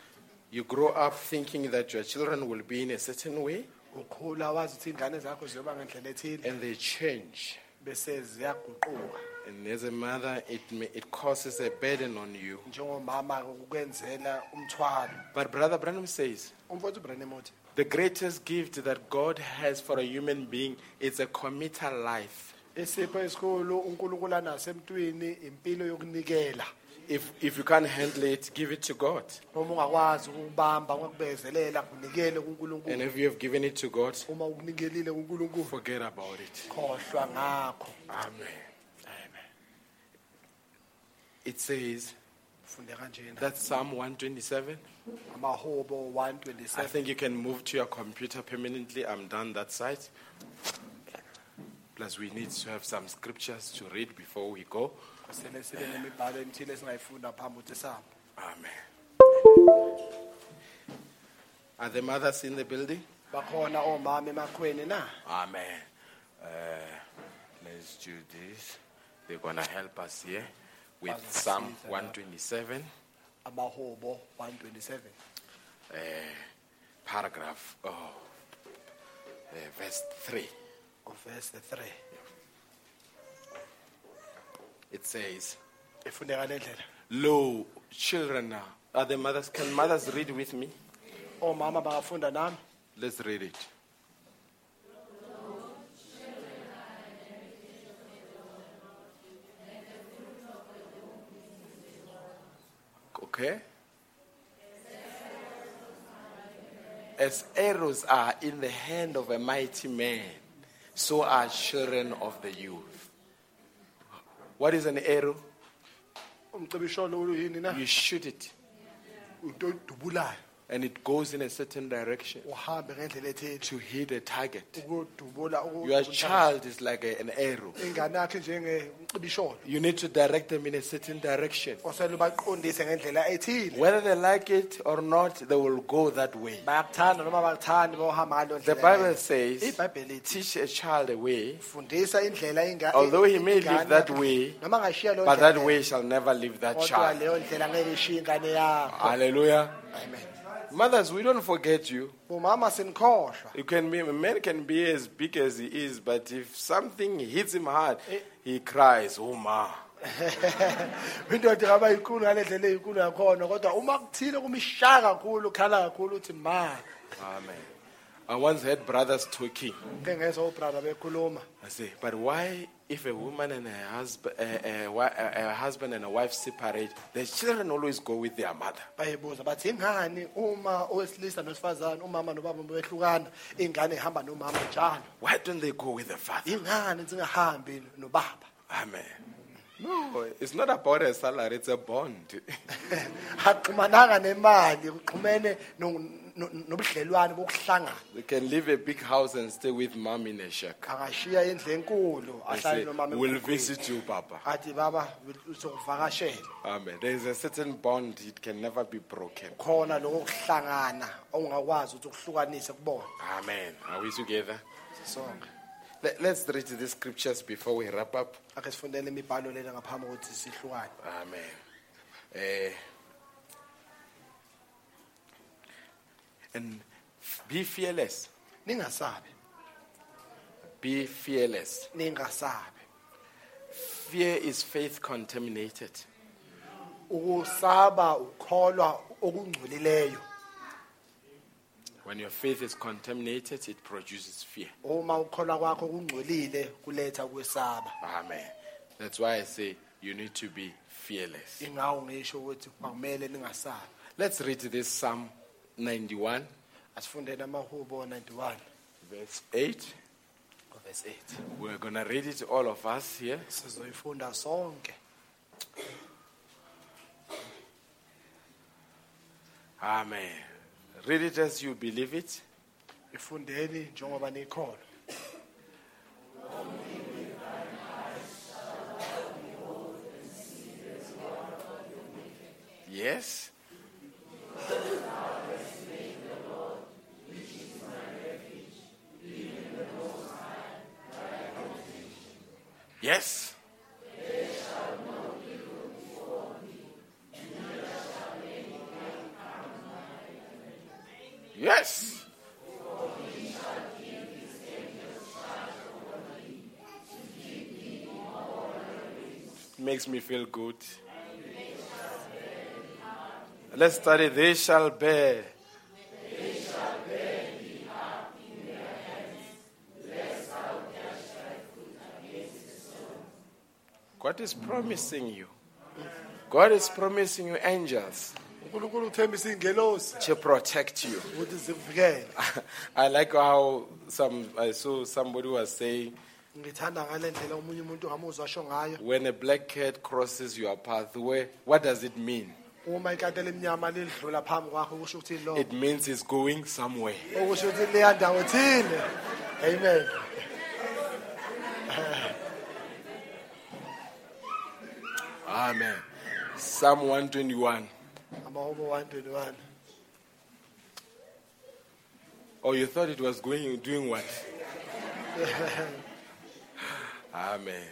You grow up thinking that your children will be in a certain way, ukhula wazi ukuthi iy'ngane zakho ziyoba ngendlela ethile and they change. bese ziyaguquka And as a mother, it may, it causes a burden on you. njengomama ukwenzela umthwalo But Brother Branham says umfowethu ubrandem uthi the greatest gift that God has for a human being is a committal life. isipho esikhulu unkulunkulu anaso emntwini impilo yokunikela If if you can't handle it, give it to God. uma ungakwazi ukubamba ungakubekezelela kunikele And kunkulunkulu if you have given it to God, uma ukunikelile kunkulunkulu forget about it. khohlwa ngakho Amen. It says kanjena that's Psalm 127. amahobo I 127 think you can move to your computer permanently. I'm done that side. Plus, we need to have some scriptures to read before we go. sele sibe nemibhalo emithile esingayifunda phambi ukuthi sihamba Amen. Are the mothers in the building? bakhona omama emakhweni na Amen. Uh, let's do this. They're going to help us here with Psalm lapha. 127, amahobo 127 uh, paragraph, oh, uh, verse 3. verse 3 It says, ifundeka le ndlela Lo, children are, are the mothers, can mothers read with me? omama bangafunda nami Let's read it. Okay? As arrows are in the hand of a mighty man, so are children of the youth. What is an arrow? umcibisholo uyini na You shoot it and it goes in a certain direction uhambe ngendlela ethile to hit a target. ukudubula Your child is like a- an arrow. ingane yakhe You need to direct them in a certain direction. osele ubaqondise ngendlela ethile Whether they like it or not, they will go that way. bayakuthanda noma bakuthandi bohamba ngalo The Bible says, ibhayibheli ithi teach a child a way, fundisa indlela inga- although he may ingane live that way, noma ngashiya leyo but that ndlela, way shall never leave that kodwa child. leyo ndlela ngeke ishiye ingane yakho Hallelujah. amen Mothers, we don't forget you. bomama sinikhohlwa You can be, a man can be as big as he is, but if something hits him hard, eh. he cries, Oh, ma. indoda yinkulu ngale ndlela eyinkulu yakhona kodwa uma kuthile kakhulu ukhala kakhulu uthi ma Amen. I once heard brothers talking. ke ngezwa ubrother bekhuluma I say, but why, if a woman and a husband, a, wi- a, a husband and a wife separate, the children always go with their mother? bayibuza bathi ingani uma owesilisa nosifazane umama nobaba behlukana ingane ihamba nomama njalo Why don't they go with the father? ingani zingahambi nobaba Amen. No, it's not about a salary, it's a bond. akuxhumananga nemali kuxhumene no- no- nobudlelwane bokuhlangana they can leave a big house and stay with mom in a shack. angashiya indlu enkulu And ahlale say, nomama we'll visit you, Papa. athi baba uzokuvakashela Amen. There is a certain bond, it can never be broken. khona ongakwazi ukuthi ukuhlukanise kubona Amen. Are we together? sonke Let, let's read these scriptures before we wrap up. ake sifundele imibhalo lena ngaphambi kokuthi sihlukane Amen. Eh, and be fearless. ningasabi Be fearless. ningasabi Fear is faith contaminated. ukusaba ukholwa okungcolileyo When your faith is contaminated, it produces fear. uma ukholwa kwakho kungcolile kuletha ukwesaba Amen. That's why I say you need to be fearless. ingawo ngisho ukuthi akumele ningasabi Let's read this Psalm 91, asifundeni amahubo 91 verse 8. verse 8 We're going to read it, to all of us here. sizoyifunda sonke Amen. Read it as you believe it. ifundeni njengoba nikholwa Yes. Yes. Yes. Makes me feel good. Let's study. They shall bear. God is promising you. God is promising you angels unkulunkulu uthembisa iy'ngelosi to protect you. I like how some I saw somebody was saying ngithanda ngale ndlela omunye umuntu ongamuzwa asho ngayo when a black cat crosses your pathway, what does it mean? uma ikati elimnyama lidlula phambi kwakho kusho ukuthi lo It means it's going somewhere. okusho ukuthi leya ndawo thile amen Amen. Psalm 121. amahubo 121 Oh, you thought it was going doing what? Amen.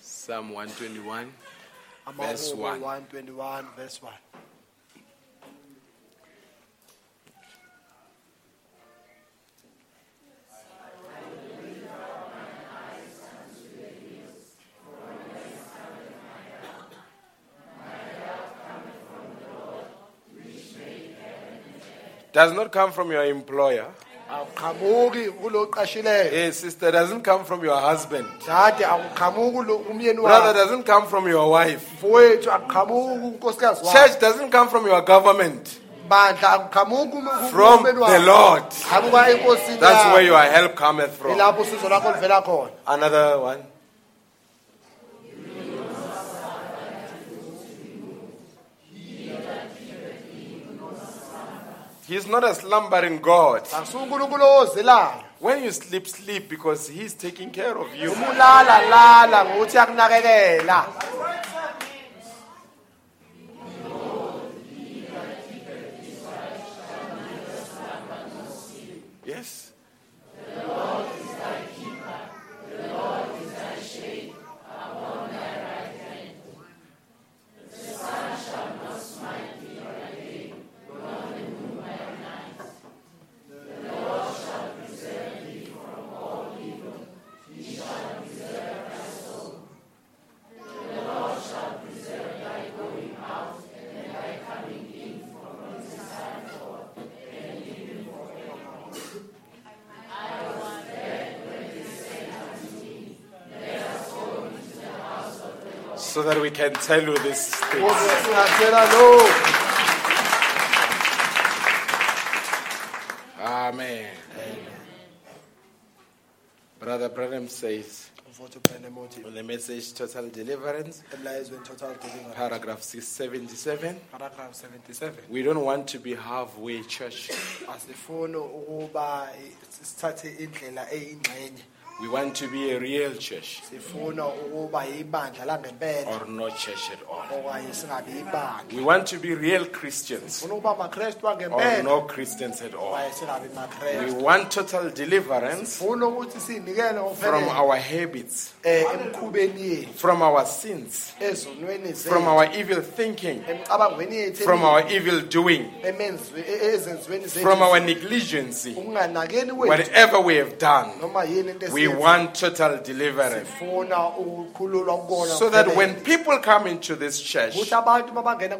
Psalm 121. Verse amahubo 1. 121 verse 1 Does not come from your employer. awuqhamuki Hey, eh, sister, doesn't come from your husband. dade akuqhamuki kulo umyeni Brother, wakho doesn't come from your wife. mfowethu akuqhamuki kunkosikazi wakho Church doesn't come from your government. bandla akuqhamuki From the wakho. Lord. qhamuka enkosini That's yakho. where your help cometh from. ilapho usizo lwakho livela khona Another one. He's not a slumbering God. ozelayo When you sleep, sleep because He's taking care of you. uma lala ngokuthi yakunakekela Yes? So that we can tell you these things. Amen. Brother Branham says on the message Total Deliverance, total deliverance paragraph 677, paragraph 77 we don't want to be halfway church. Asifuni ukuba sithathe indlela eyingxenye We want to be a real church. Sifuna ukuba yibandla langempela. Or no church at all. okanye singabi yibandla We want to be real Christians. Sifuna ukuba makrestu or angempela. no Christians at all. okanye singabi We makrestu want total deliverance sifuna ukuthi siyinikele from ngokuphelele our habits, eh, emkhubeni yethu. from our sins, ezonweni from zethu our evil thinking, emcabangweni yethu from our evil doing, emenzwe- e- ezenzweni from our zethu negligency, ukunganakeni kwethu whatever we have done. noma yini into We esiyenzayo, want total deliverance. sifuna ukukhululwa kukona So that when people come into this church ukuthi abantu babangena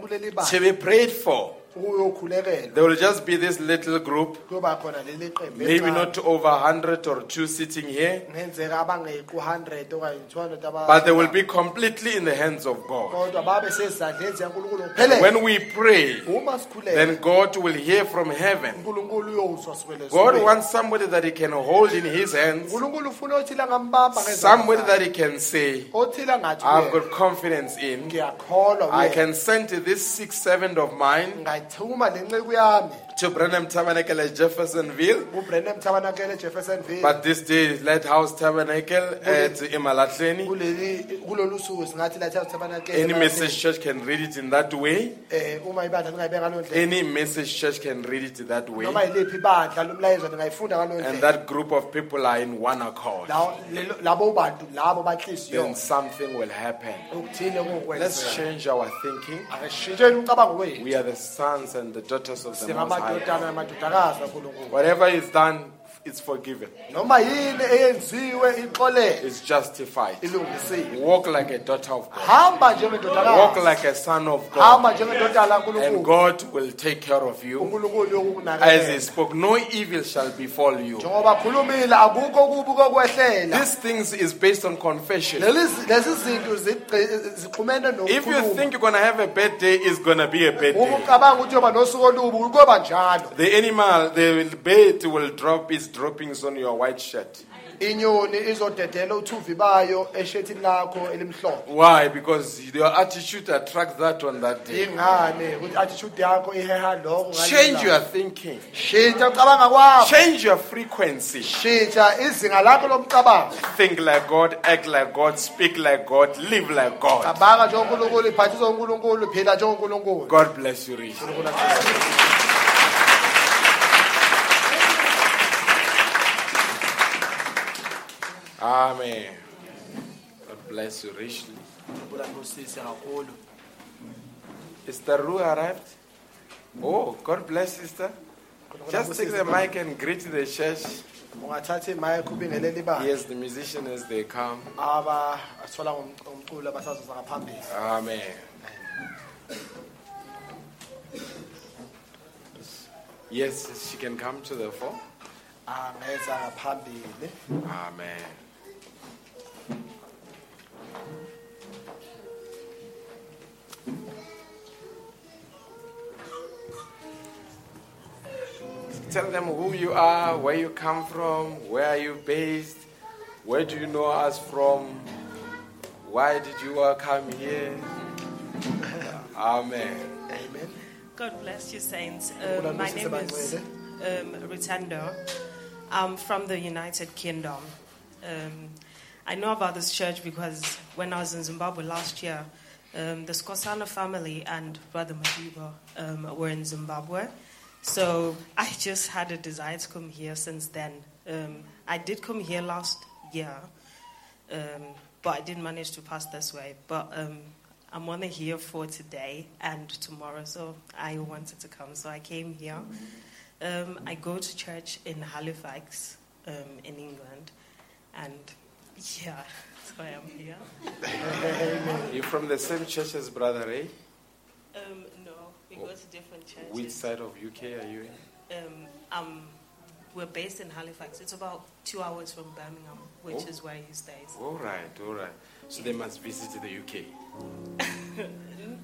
to be prayed for, There will just be this little group, kuyoba khona leli qembu maybe not over 100 or two sitting here, kungenzeka abangeqi 100 okanye 200 aba- but they will be completely in the hands of God. kodwa babe sezandleni zikaNkulunkulu. Kuphela When we pray, then God will hear from heaven. uNkulunkulu uyozwa sibele God wants somebody that He can hold in His hands, uNkulunkulu ufuna othile angambamba ngezandla. Somebody that He can say, I've got confidence in. I can send to this sixth servant of mine 정말냉랭해야 합. To Branham Tabernacle at Jeffersonville. Tabernacle eJeffersonville But this day is Lighthouse Tabernacle at Imalatleni. kuleli kulolu suku singathi Lighthouse Tabernacle Any message church can read it in that way. eh uma ibandla lingayibeka ngalo Any message church can read it that way. noma yiliphi ibandla lomlayezo lingayifunda ngalo And that group of people are in one accord. Labo bantu labo banhliziyo Then something will happen. ukuthile Let's change our thinking. akashintsheni umcabango wethu We are the sons and the daughters of the Most High. singamadodana namadodakazi kaNkulunkulu Whatever is done, it's forgiven. noma yini eyenziwe ixolele It's justified. Walk like a daughter of God. Walk like a son of God. And God will take care of you. As He spoke, no evil shall befall you. njengoba khulumile akukho kubi kokwehlela These things is based on confession. Lezi- lezi zinto zigci- zixhumene If you think you're going to have a bad day, it's going to be a bad day. ucabanga ukuthi uyoba nosuku olubi kuyoba njalo The animal, the bait will drop its droppings on your white shirt. inyoni izodedela uthuvi bayo eshethini lakho elimhlophe Why? Because your attitude attracts that on that day. ingane ukuthi attitude yakho iheha lokho Change your thinking. shintsha ucabanga kwakho Change your frequency. shintsha izinga lakho lomcabango Think like God, act like God, speak like God, live like God. cabanga njengonkulunkulu unkulunkulu phila njengonkulunkulu God bless you, Rich. Amen. God bless you richly. Sister Ru arrived. Oh, God bless sister. Just take the mic and greet the church. ungathatha imayikhi ubingelele Yes, the musicians as they come. aba ngomculo abasazuza ngaphambili Amen. Yes, she can come to the fore. ngaphambili Amen. Tell them who you are, where you come from, where are you based, where do you know us from, why did you all come here? Amen. amen God bless you, saints. Lord, Um, my name is um, Ritando. I'm from the United Kingdom. Um, I know about this church because when I was in Zimbabwe last year, um, the Skosana family and Brother Madiba um, were in Zimbabwe. So I just had a desire to come here since then. Um, I did come here last year, um, but I didn't manage to pass this way. But um, I'm only here for today and tomorrow, so I wanted to come, so I came here. Um, I go to church in Halifax, in England, and yeah, that's why I am here. You're from the same church as Brother Ray? Um, no, we go to different churches. Which side of UK are you in? Um, um, we're based in Halifax. It's about two hours from Birmingham, which Oh. is where he stays. All right, all right. So they must visit the UK.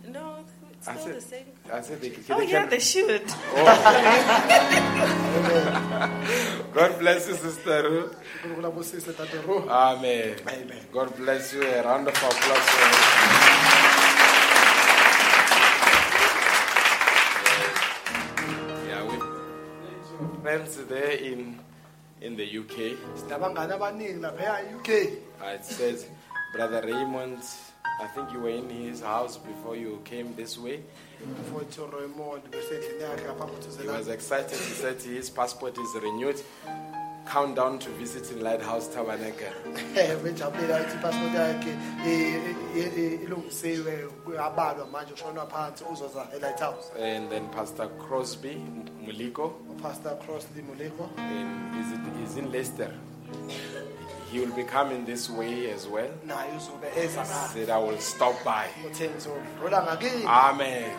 No, it's I said- the same. I said they, Oh they yeah, they should. God bless you, Sister Ruth. unkulunkulu abusise tata ro Amen. Amen. God bless you. A round of applause for. Yeah, we friends there in in the UK. sinabangane abaningi e-UK Uh, it says, Brother Raymond, I think you were in his house before you came this way. mfowethu Raymond besendlini yakhe ngaphambi He was excited. He said his passport is renewed. Countdown to visiting Lighthouse Tabernacle. And then Pastor Crosby Muliko Pastor Crosby muleko in, is, in Leicester. He will be coming this way as well. naye uzobe eza ngapha Said I will stop by. uthe ngizodlula ngakini Amen.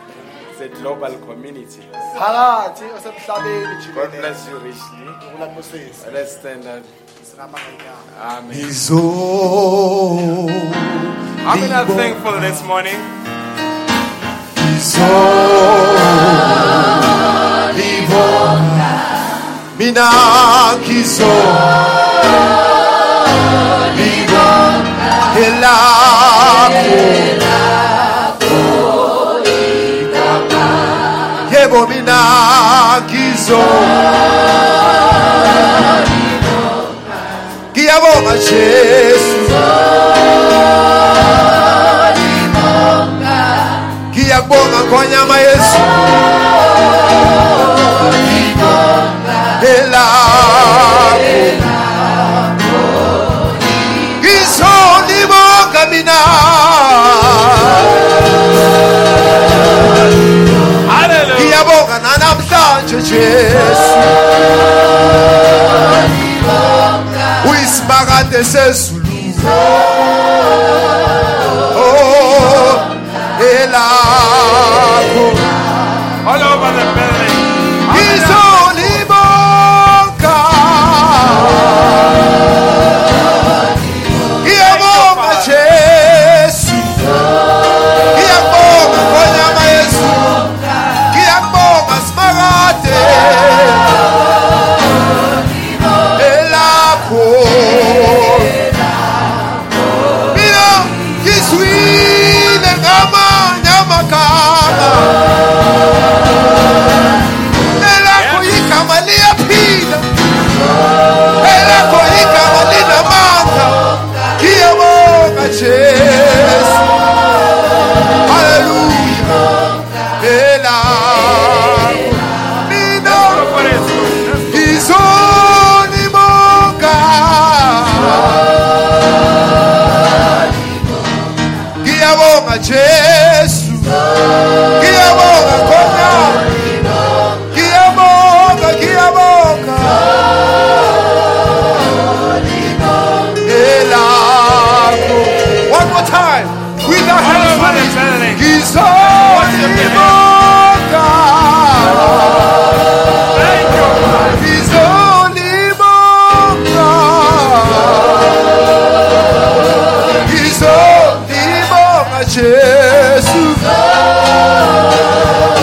Said the global community. phakathi osemhlabeni God bless you richly. Let's stand up. Amen. Izo How many are thankful this morning? Izo libonga elakho yebo mina kizo ngiyabonga Jesu ngiyakubonga ngonyama yesu elakho Hallelujah. ngiyabonga nanamhlanje jesu uyisimakade sezulu oh elakho All over the building. Amagama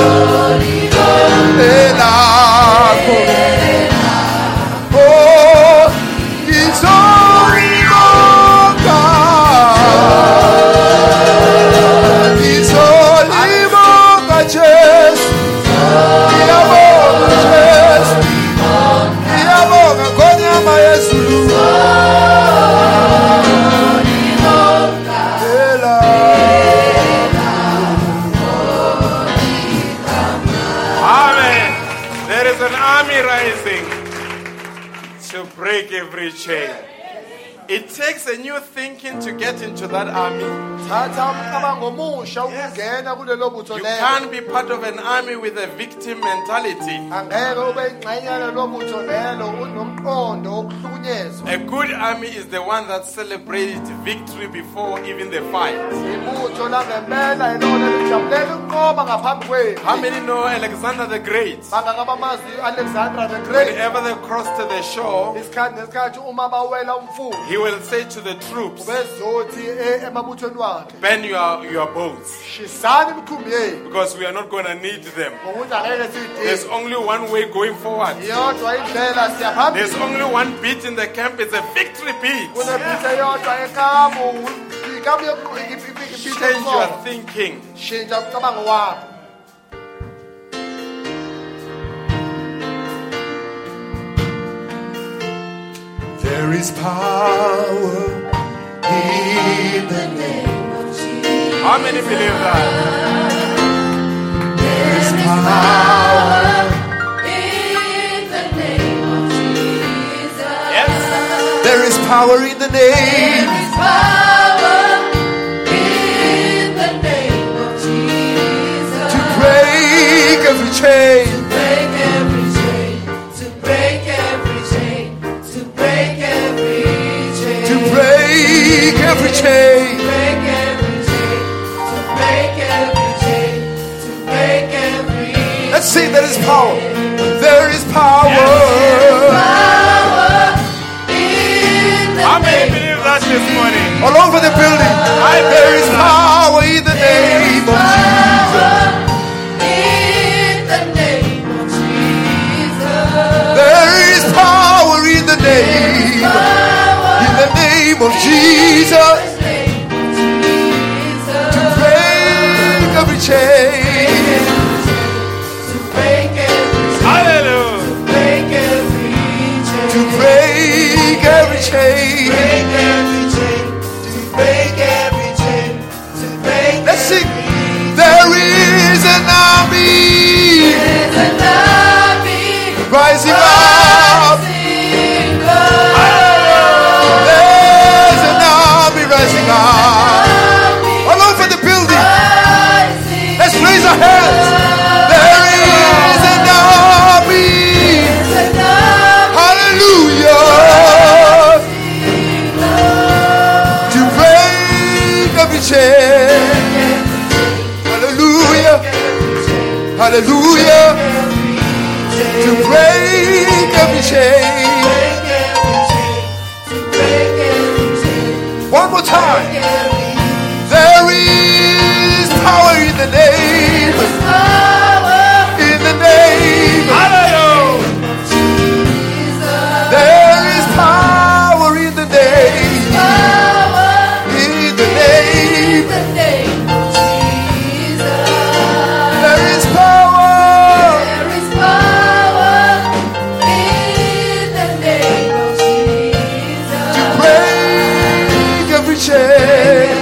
elakho an army rising to break every chain. It takes a new thinking to get into that army. thatha umcabango omusha ukungena kulelo butho You can't be part of an army with a victim mentality. angeke ube ingxenyana lobutho lelo unomqondo wokuhlukunyezwa A good army is the one that celebrates victory before even the fight. ibutho langempela ilona lijabulela ukunqoba ngaphambi kwethu How many know Alexander the Great? bangaka bamazi u-alexandra the great Whenever they cross to the shore, isikhathi nesikhathi uma bawela umfula he will say to the troops, e- wakhe Bend your, your boats because we are not going to need them. There's only one way going forward. yodwa indlela siyaphambili There's only one beat in the camp. It's a victory beat. kunebhithe eyodwa ekamu Change your thinking. There is power in the name. Of Jesus. How many believe that? There is power. In the name of Jesus. Yes. There is power in the name. There is power in the name of Jesus. To break every chain. Break every chain. power. There is power. How many believe that this morning? All over the building. I There is power in the name of Jesus. There is power in the name. In the name of Jesus. Break every chain. Hallelujah. To break every chain. Let's sing. There is an army rising up. Hallelujah. To break every chain. One more time. Break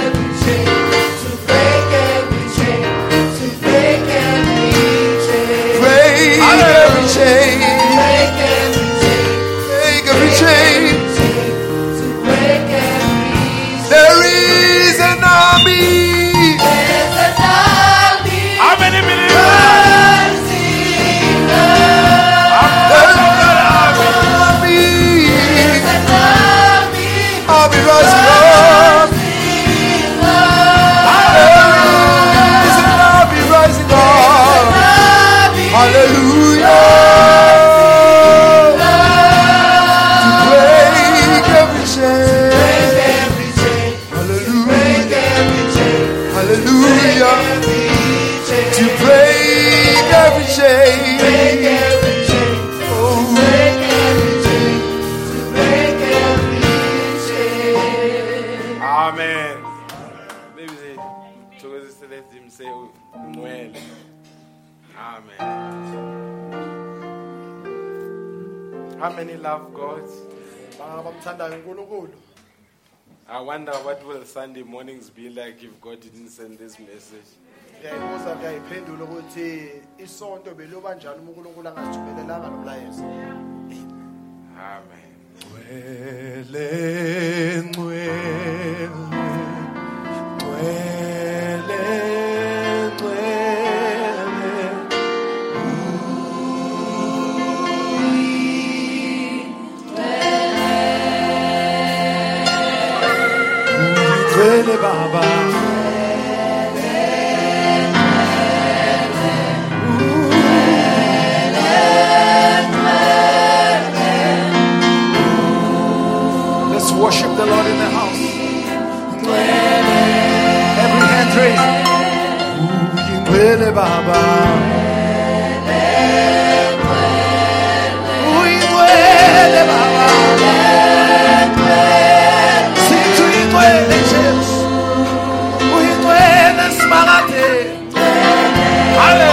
I wonder what will Sunday mornings be like if God didn't send this message. ngiyayibuza ngiyayiphendula ukuthi isonto beloba njani uma unkulunkulu angasithumelelanga nomlayezo Amen. Ngcwele, ngcwele, ngcwele, Ngcwele Baba. Let's worship the Lord in the house. Every hand raised. Ngcwele Baba. Uyingcwele Baba. Sithi uyingcwele Jesu. pas. Allez.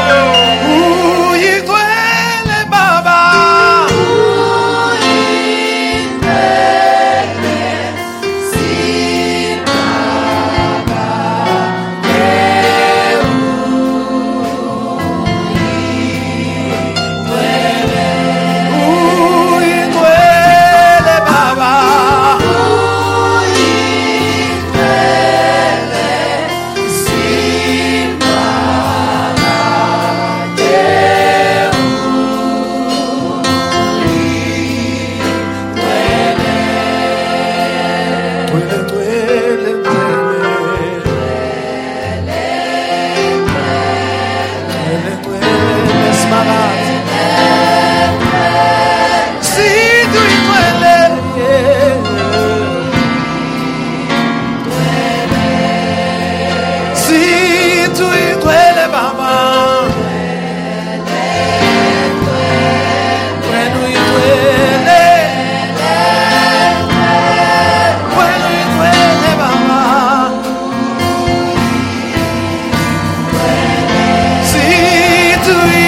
do you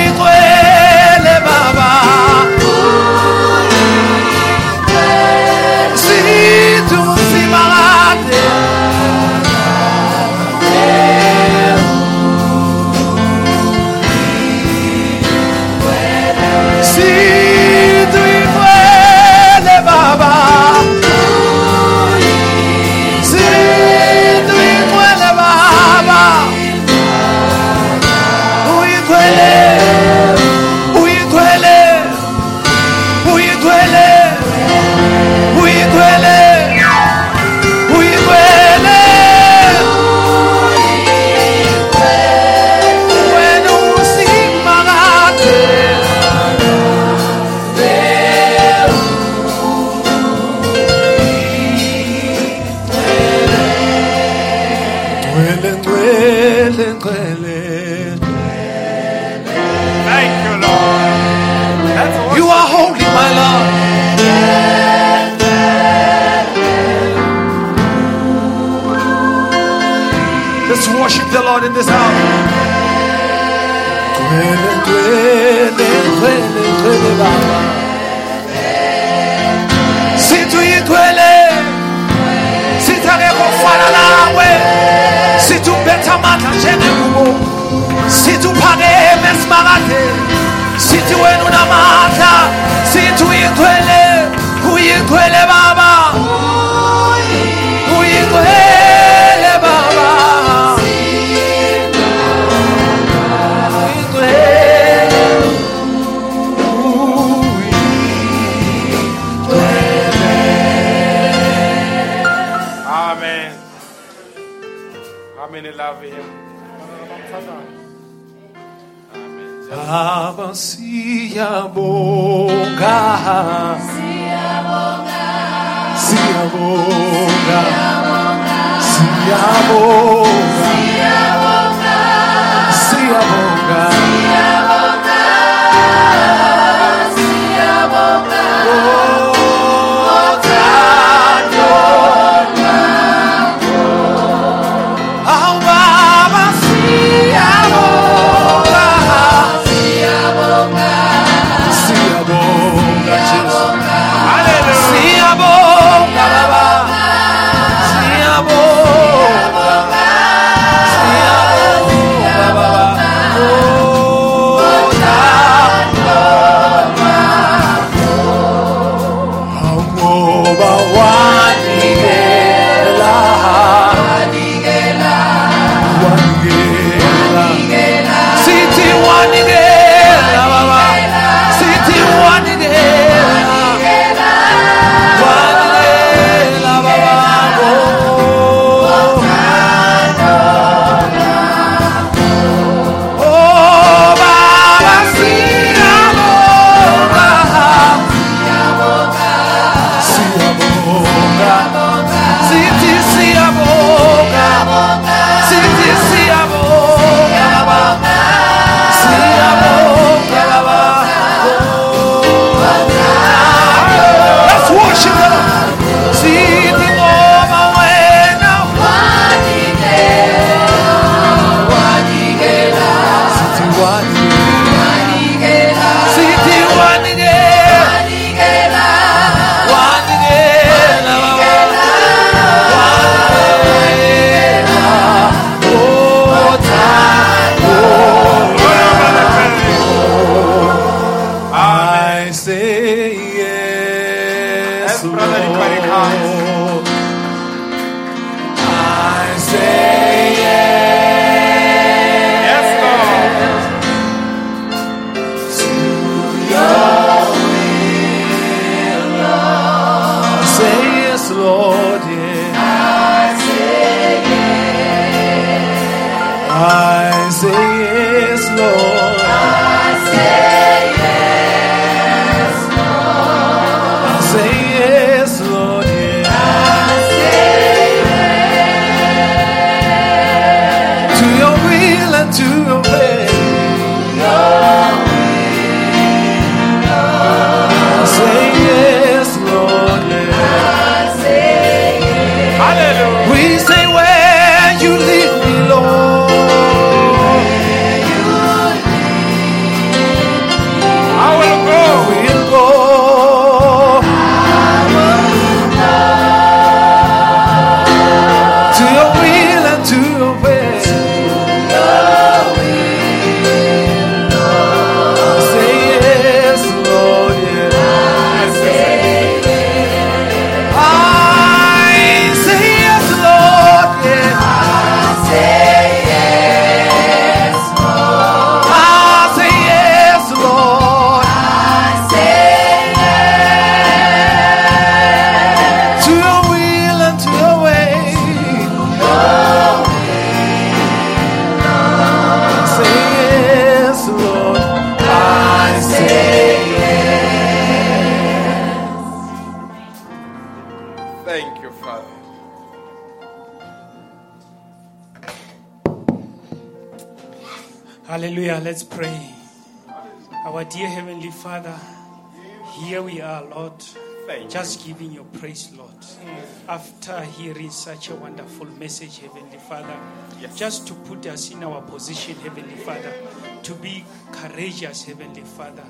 such a wonderful message, Heavenly Father, Yes. just to put us in our position, Heavenly Father, to be courageous, Heavenly Father,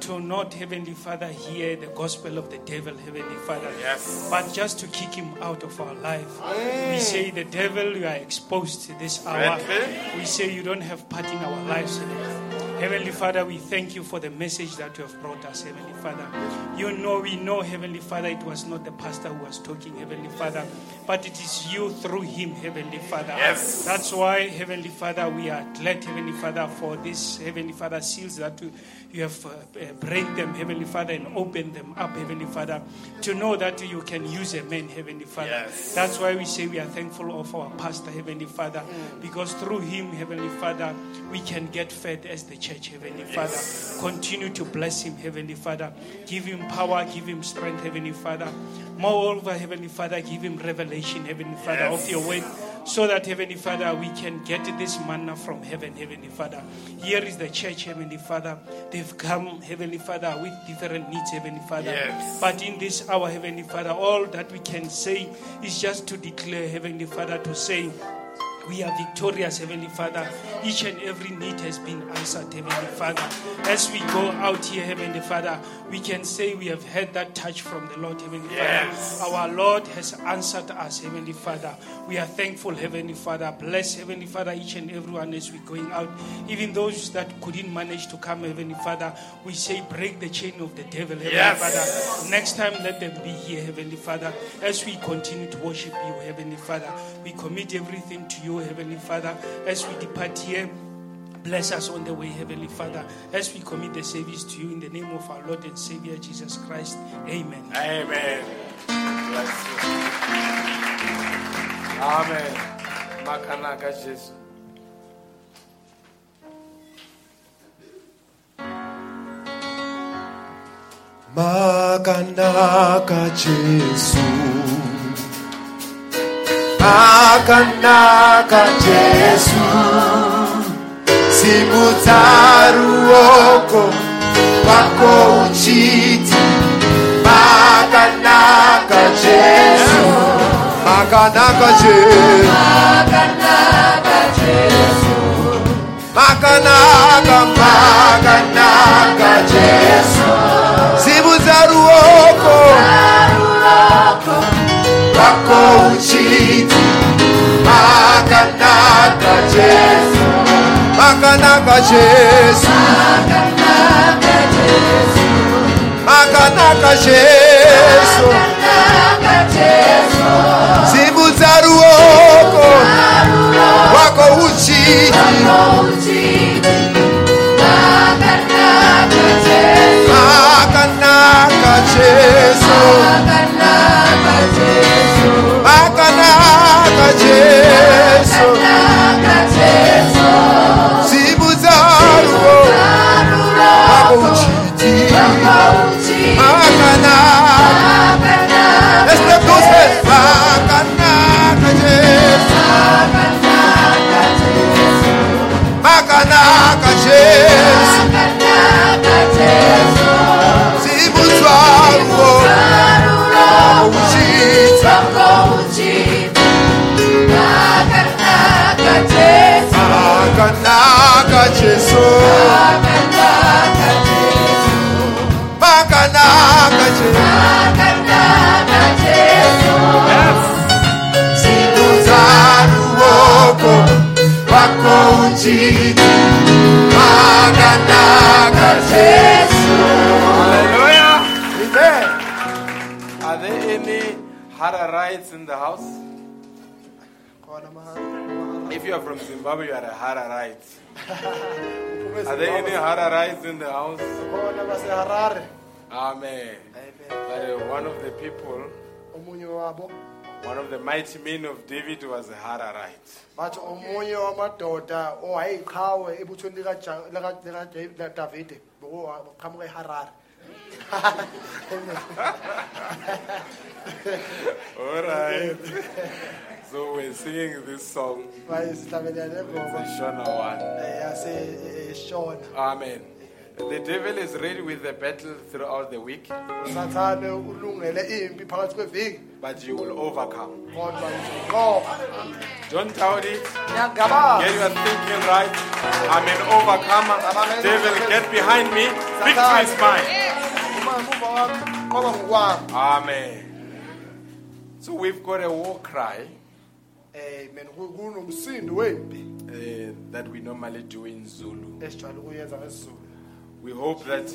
to not, Heavenly Father, hear the gospel of the devil, Heavenly Father, Yes. but just to kick him out of our life. We say, The devil, you are exposed to this hour. We say, You don't have part in our lives. Heavenly Father, we thank you for the message that you have brought us, Heavenly Father. You know, we know, Heavenly Father, it was not the pastor who was talking, Heavenly Father, but it is you through him, Heavenly Father. Yes. That's why, Heavenly Father, we are glad, Heavenly Father, for this, Heavenly Father, seals that you, have uh, break them, Heavenly Father, and open them up, Heavenly Father, to know that you can use a man, Heavenly Father. Yes. That's why we say we are thankful of our pastor, Heavenly Father, because through him, Heavenly Father, we can get fed as the church, Heavenly Father. Continue to bless him, Heavenly Father. Give him power, give him strength, Heavenly Father. Moreover, Heavenly Father, give him revelation, Heavenly Father, of your word, so that, Heavenly Father, we can get this manna from heaven, Heavenly Father. Here is the church, Heavenly Father. They've come, Heavenly Father, with different needs, Heavenly Father. Yes. But in this hour, Heavenly Father, all that we can say is just to declare, Heavenly Father, to say, we are victorious, Heavenly Father. Each and every need has been answered, Heavenly Father. As we go out here, Heavenly Father, we can say we have had that touch from the Lord, Heavenly Yes. Father. Our Lord has answered us, Heavenly Father. We are thankful, Heavenly Father. Bless, Heavenly Father, each and everyone as we're going out. Even those that couldn't manage to come, Heavenly Father, we say break the chain of the devil, Heavenly Yes. Father. Next time, let them be here, Heavenly Father. As we continue to worship you, Heavenly Father, we commit everything to you, Heavenly Father. As we depart here, bless us on the way, Heavenly Father. As we commit the service to you in the name of our Lord and Savior Jesus Christ. Amen. Amen. Bless you. Amen. Makanaka Jesu. Makanaka Jesu Makanaka Jesu. Simudza ruoko rwako uchiti. Makanaka Jesu. Makanaka Jesu. Makanaka Makanaka Jesu. Simudza ruoko. rwako Makanaka Jesu. Makanaka Jesu. Makanaka Jesu. Simudza ruoko. Rwako uchiti Makanaka Jesu. Makanaka Jesu. Simudza Makanaka Jesu Are there any Hararites in the house? If you are from Zimbabwe, you are a Hararite. Are there any. Hararites in the house? Amen. Amen. But uh, one of the people, one of the mighty men of David was a Hararite. bathi omunye wamadoda owayeyiqhawe ebuthweni lika Ja- lika- lika Da- lika Davide beqhamuka eHarare. All right. so we're singing this song, Bayisihlabelele the ngoma Shona one. Amen. The devil is ready with the battle throughout the week, usathane ulungele impi phakathi kweviki but you will overcome. kodwa uzoqoba Don't doubt it. Get your thinking right. I'm an overcomer. Devil, get behind me. Victory is mine. uma ngemuva wami qoba ngokwami Amen. So we've got a war cry ku- kunomsindo wempi uh, that we normally do in Zulu. esijwayele ukuyenza ngesizulu We hope that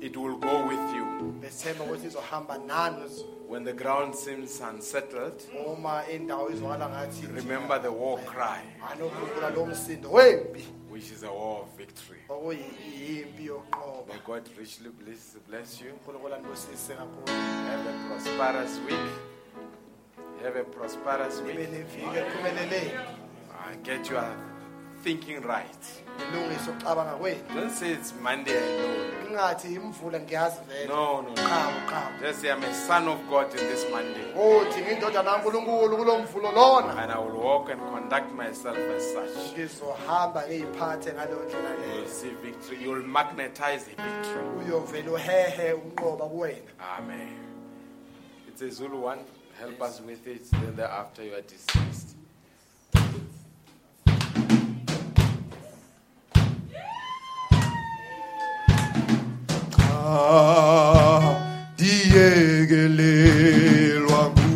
it will go with you besithemba ukuthi izohamba nani wezulu when the ground seems unsettled. uma indawo izwakala ngathi Remember the war cry, anokhumbula lo msindo wempi which is a war of victory. May God richly bless, bless you. unkulunkulu andibusise kakhulu Have a prosperous week. Have a prosperous week. neviki eliphumeleleyo Uh, get your thinking right. ilungise ukucabanga kwenu Don't say it's Monday, I know. imvula ngiyazi vele No, no, no. qhamu qhamu Just say I'm a son of God in this Monday. Oh, uthi ngiyindodana kankulunkulu kulo mvulo lona And I will walk and conduct myself as such. ngizohamba ngiyiphathe ngaleyo ndlela You leyo will see victory. You will magnetize the victory. uyovele uhehe ukunqoba kuwena Amen. It's a Zulu one. Help us with it. Then thereafter you are dismissed.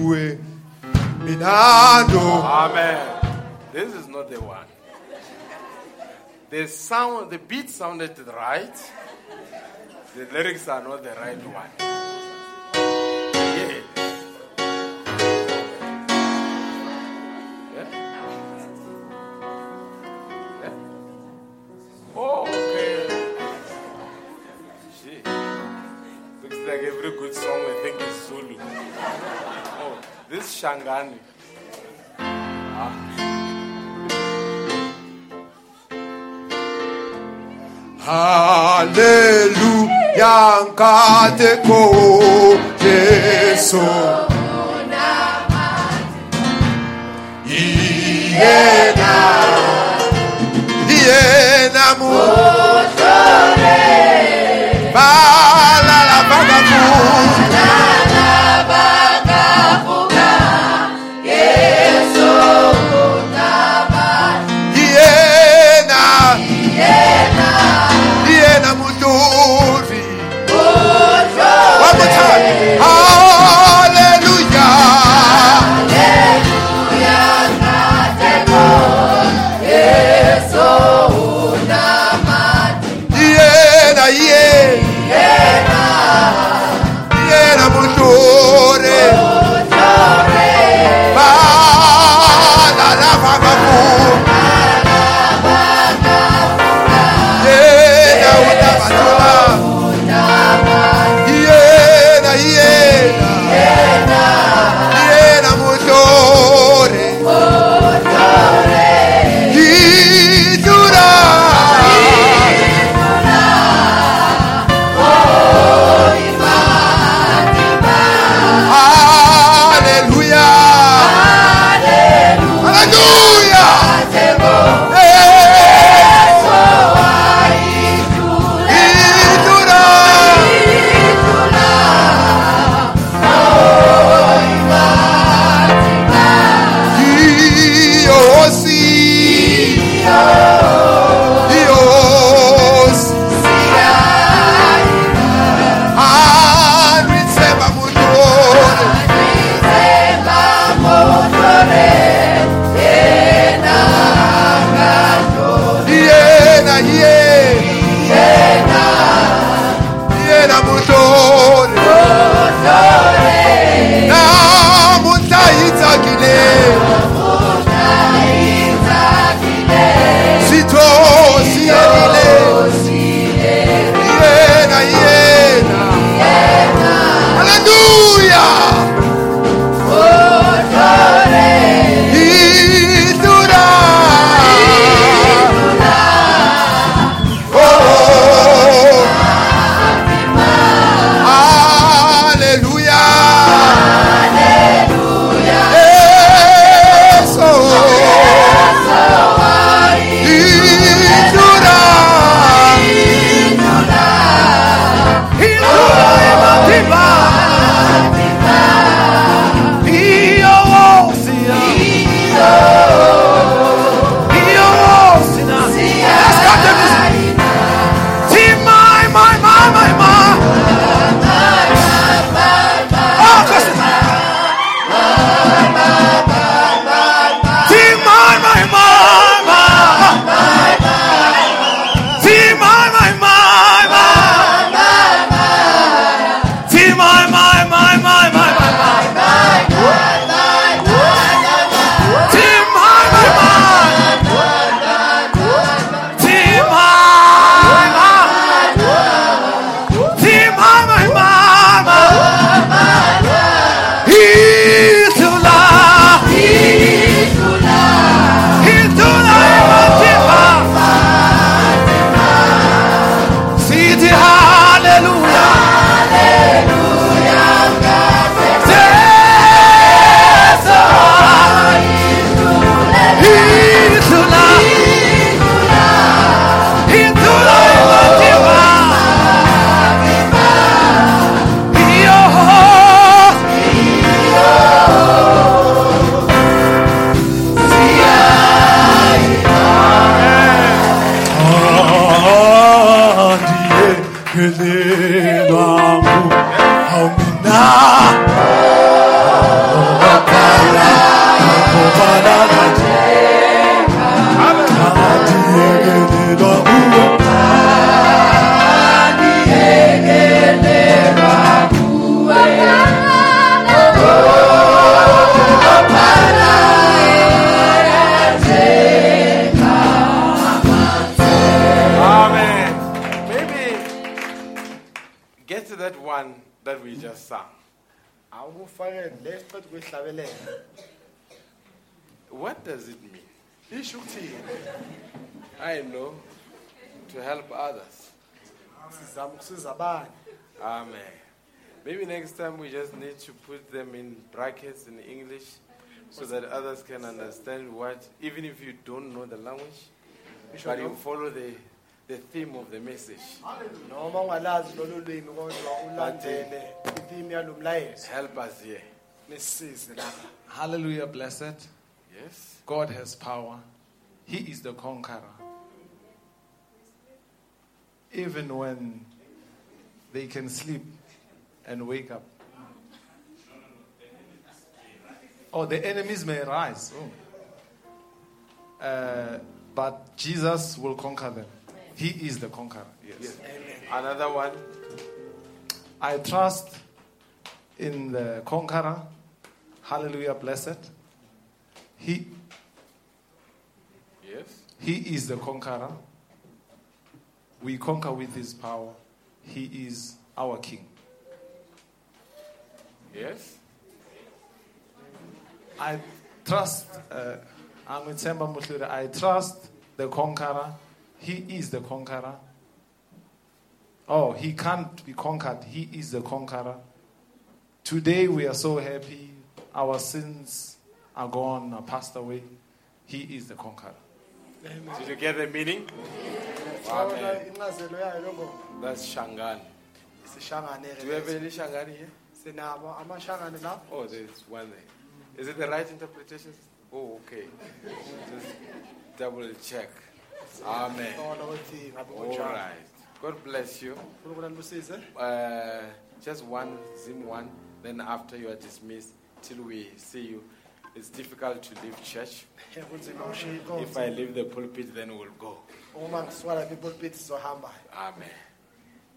Kuwe minando Amen. This is not the one. The sound, the beat sounded right. The lyrics are not the right one. Like every good song we think is Zulu. Oh, this Shangani. Ah. haleluya nkateko jesu iyena iyena mu balala bakavuka awufake le qeda kuyihlabelela What does it mean? isho ukuthini I know to help others. sizama ukusiza abanye Amen. Maybe next time we just need to put them in brackets in English so that others can understand what, even if you don't know the language, but you follow the, the theme of the message. noma ungalazi lolu lwimi kodwa ulandele ithimi yalo mlayezo Help us here. nisisize lapha Hallelujah, blessed. Yes? God has power. He is the conqueror. Even when they can sleep and wake up. Oh, the enemies may rise. Oh. Uh, but Jesus will conquer them. He is the conqueror. Yes. Another one. I trust in the conqueror. Hallelujah, blessed. He Yes? He is the conqueror. We conquer with His power. He is our King. Yes? I trust, uh, I'm with Semba Mutlure. I trust the conqueror. He is the conqueror. Oh, he can't be conquered. He is the conqueror. Today we are so happy. Our sins are gone, are passed away. He is the conqueror. Did you get the meaning? Yabona Amen. incazelo yayo lo ngoma That's Shangan. sishangane Do you have any Shangan here? sinabo Oh, there's one there. Is it the right interpretation? Oh, okay. Just double check. Amen. ona ukuthi ngabe All right. God bless you. Uh, just one, Zim one. Then after you are dismissed, till we see you. It's difficult to leave church. If I leave the pulpit, then we'll go. uma ngisuka lapha ipulpit sizohamba Amen.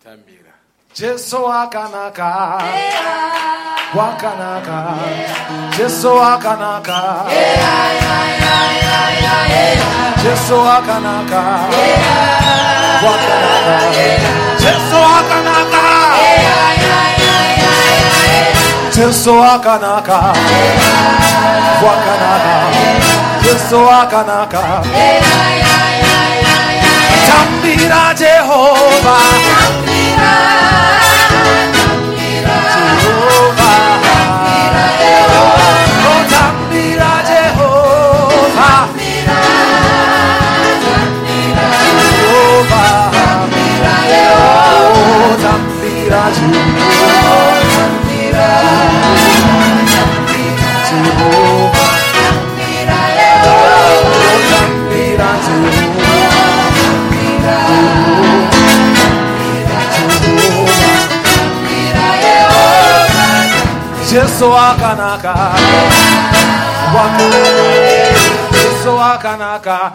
Tambira. Jesu akanaka wakanaka. Jesu akanaka Jesu akanaka wakanaka Jesu akanaka Jesu akanaka wakanaka. Jesu akanaka 장비라 제호바. Oh Jesu akanaka wakanaka Jesu akanaka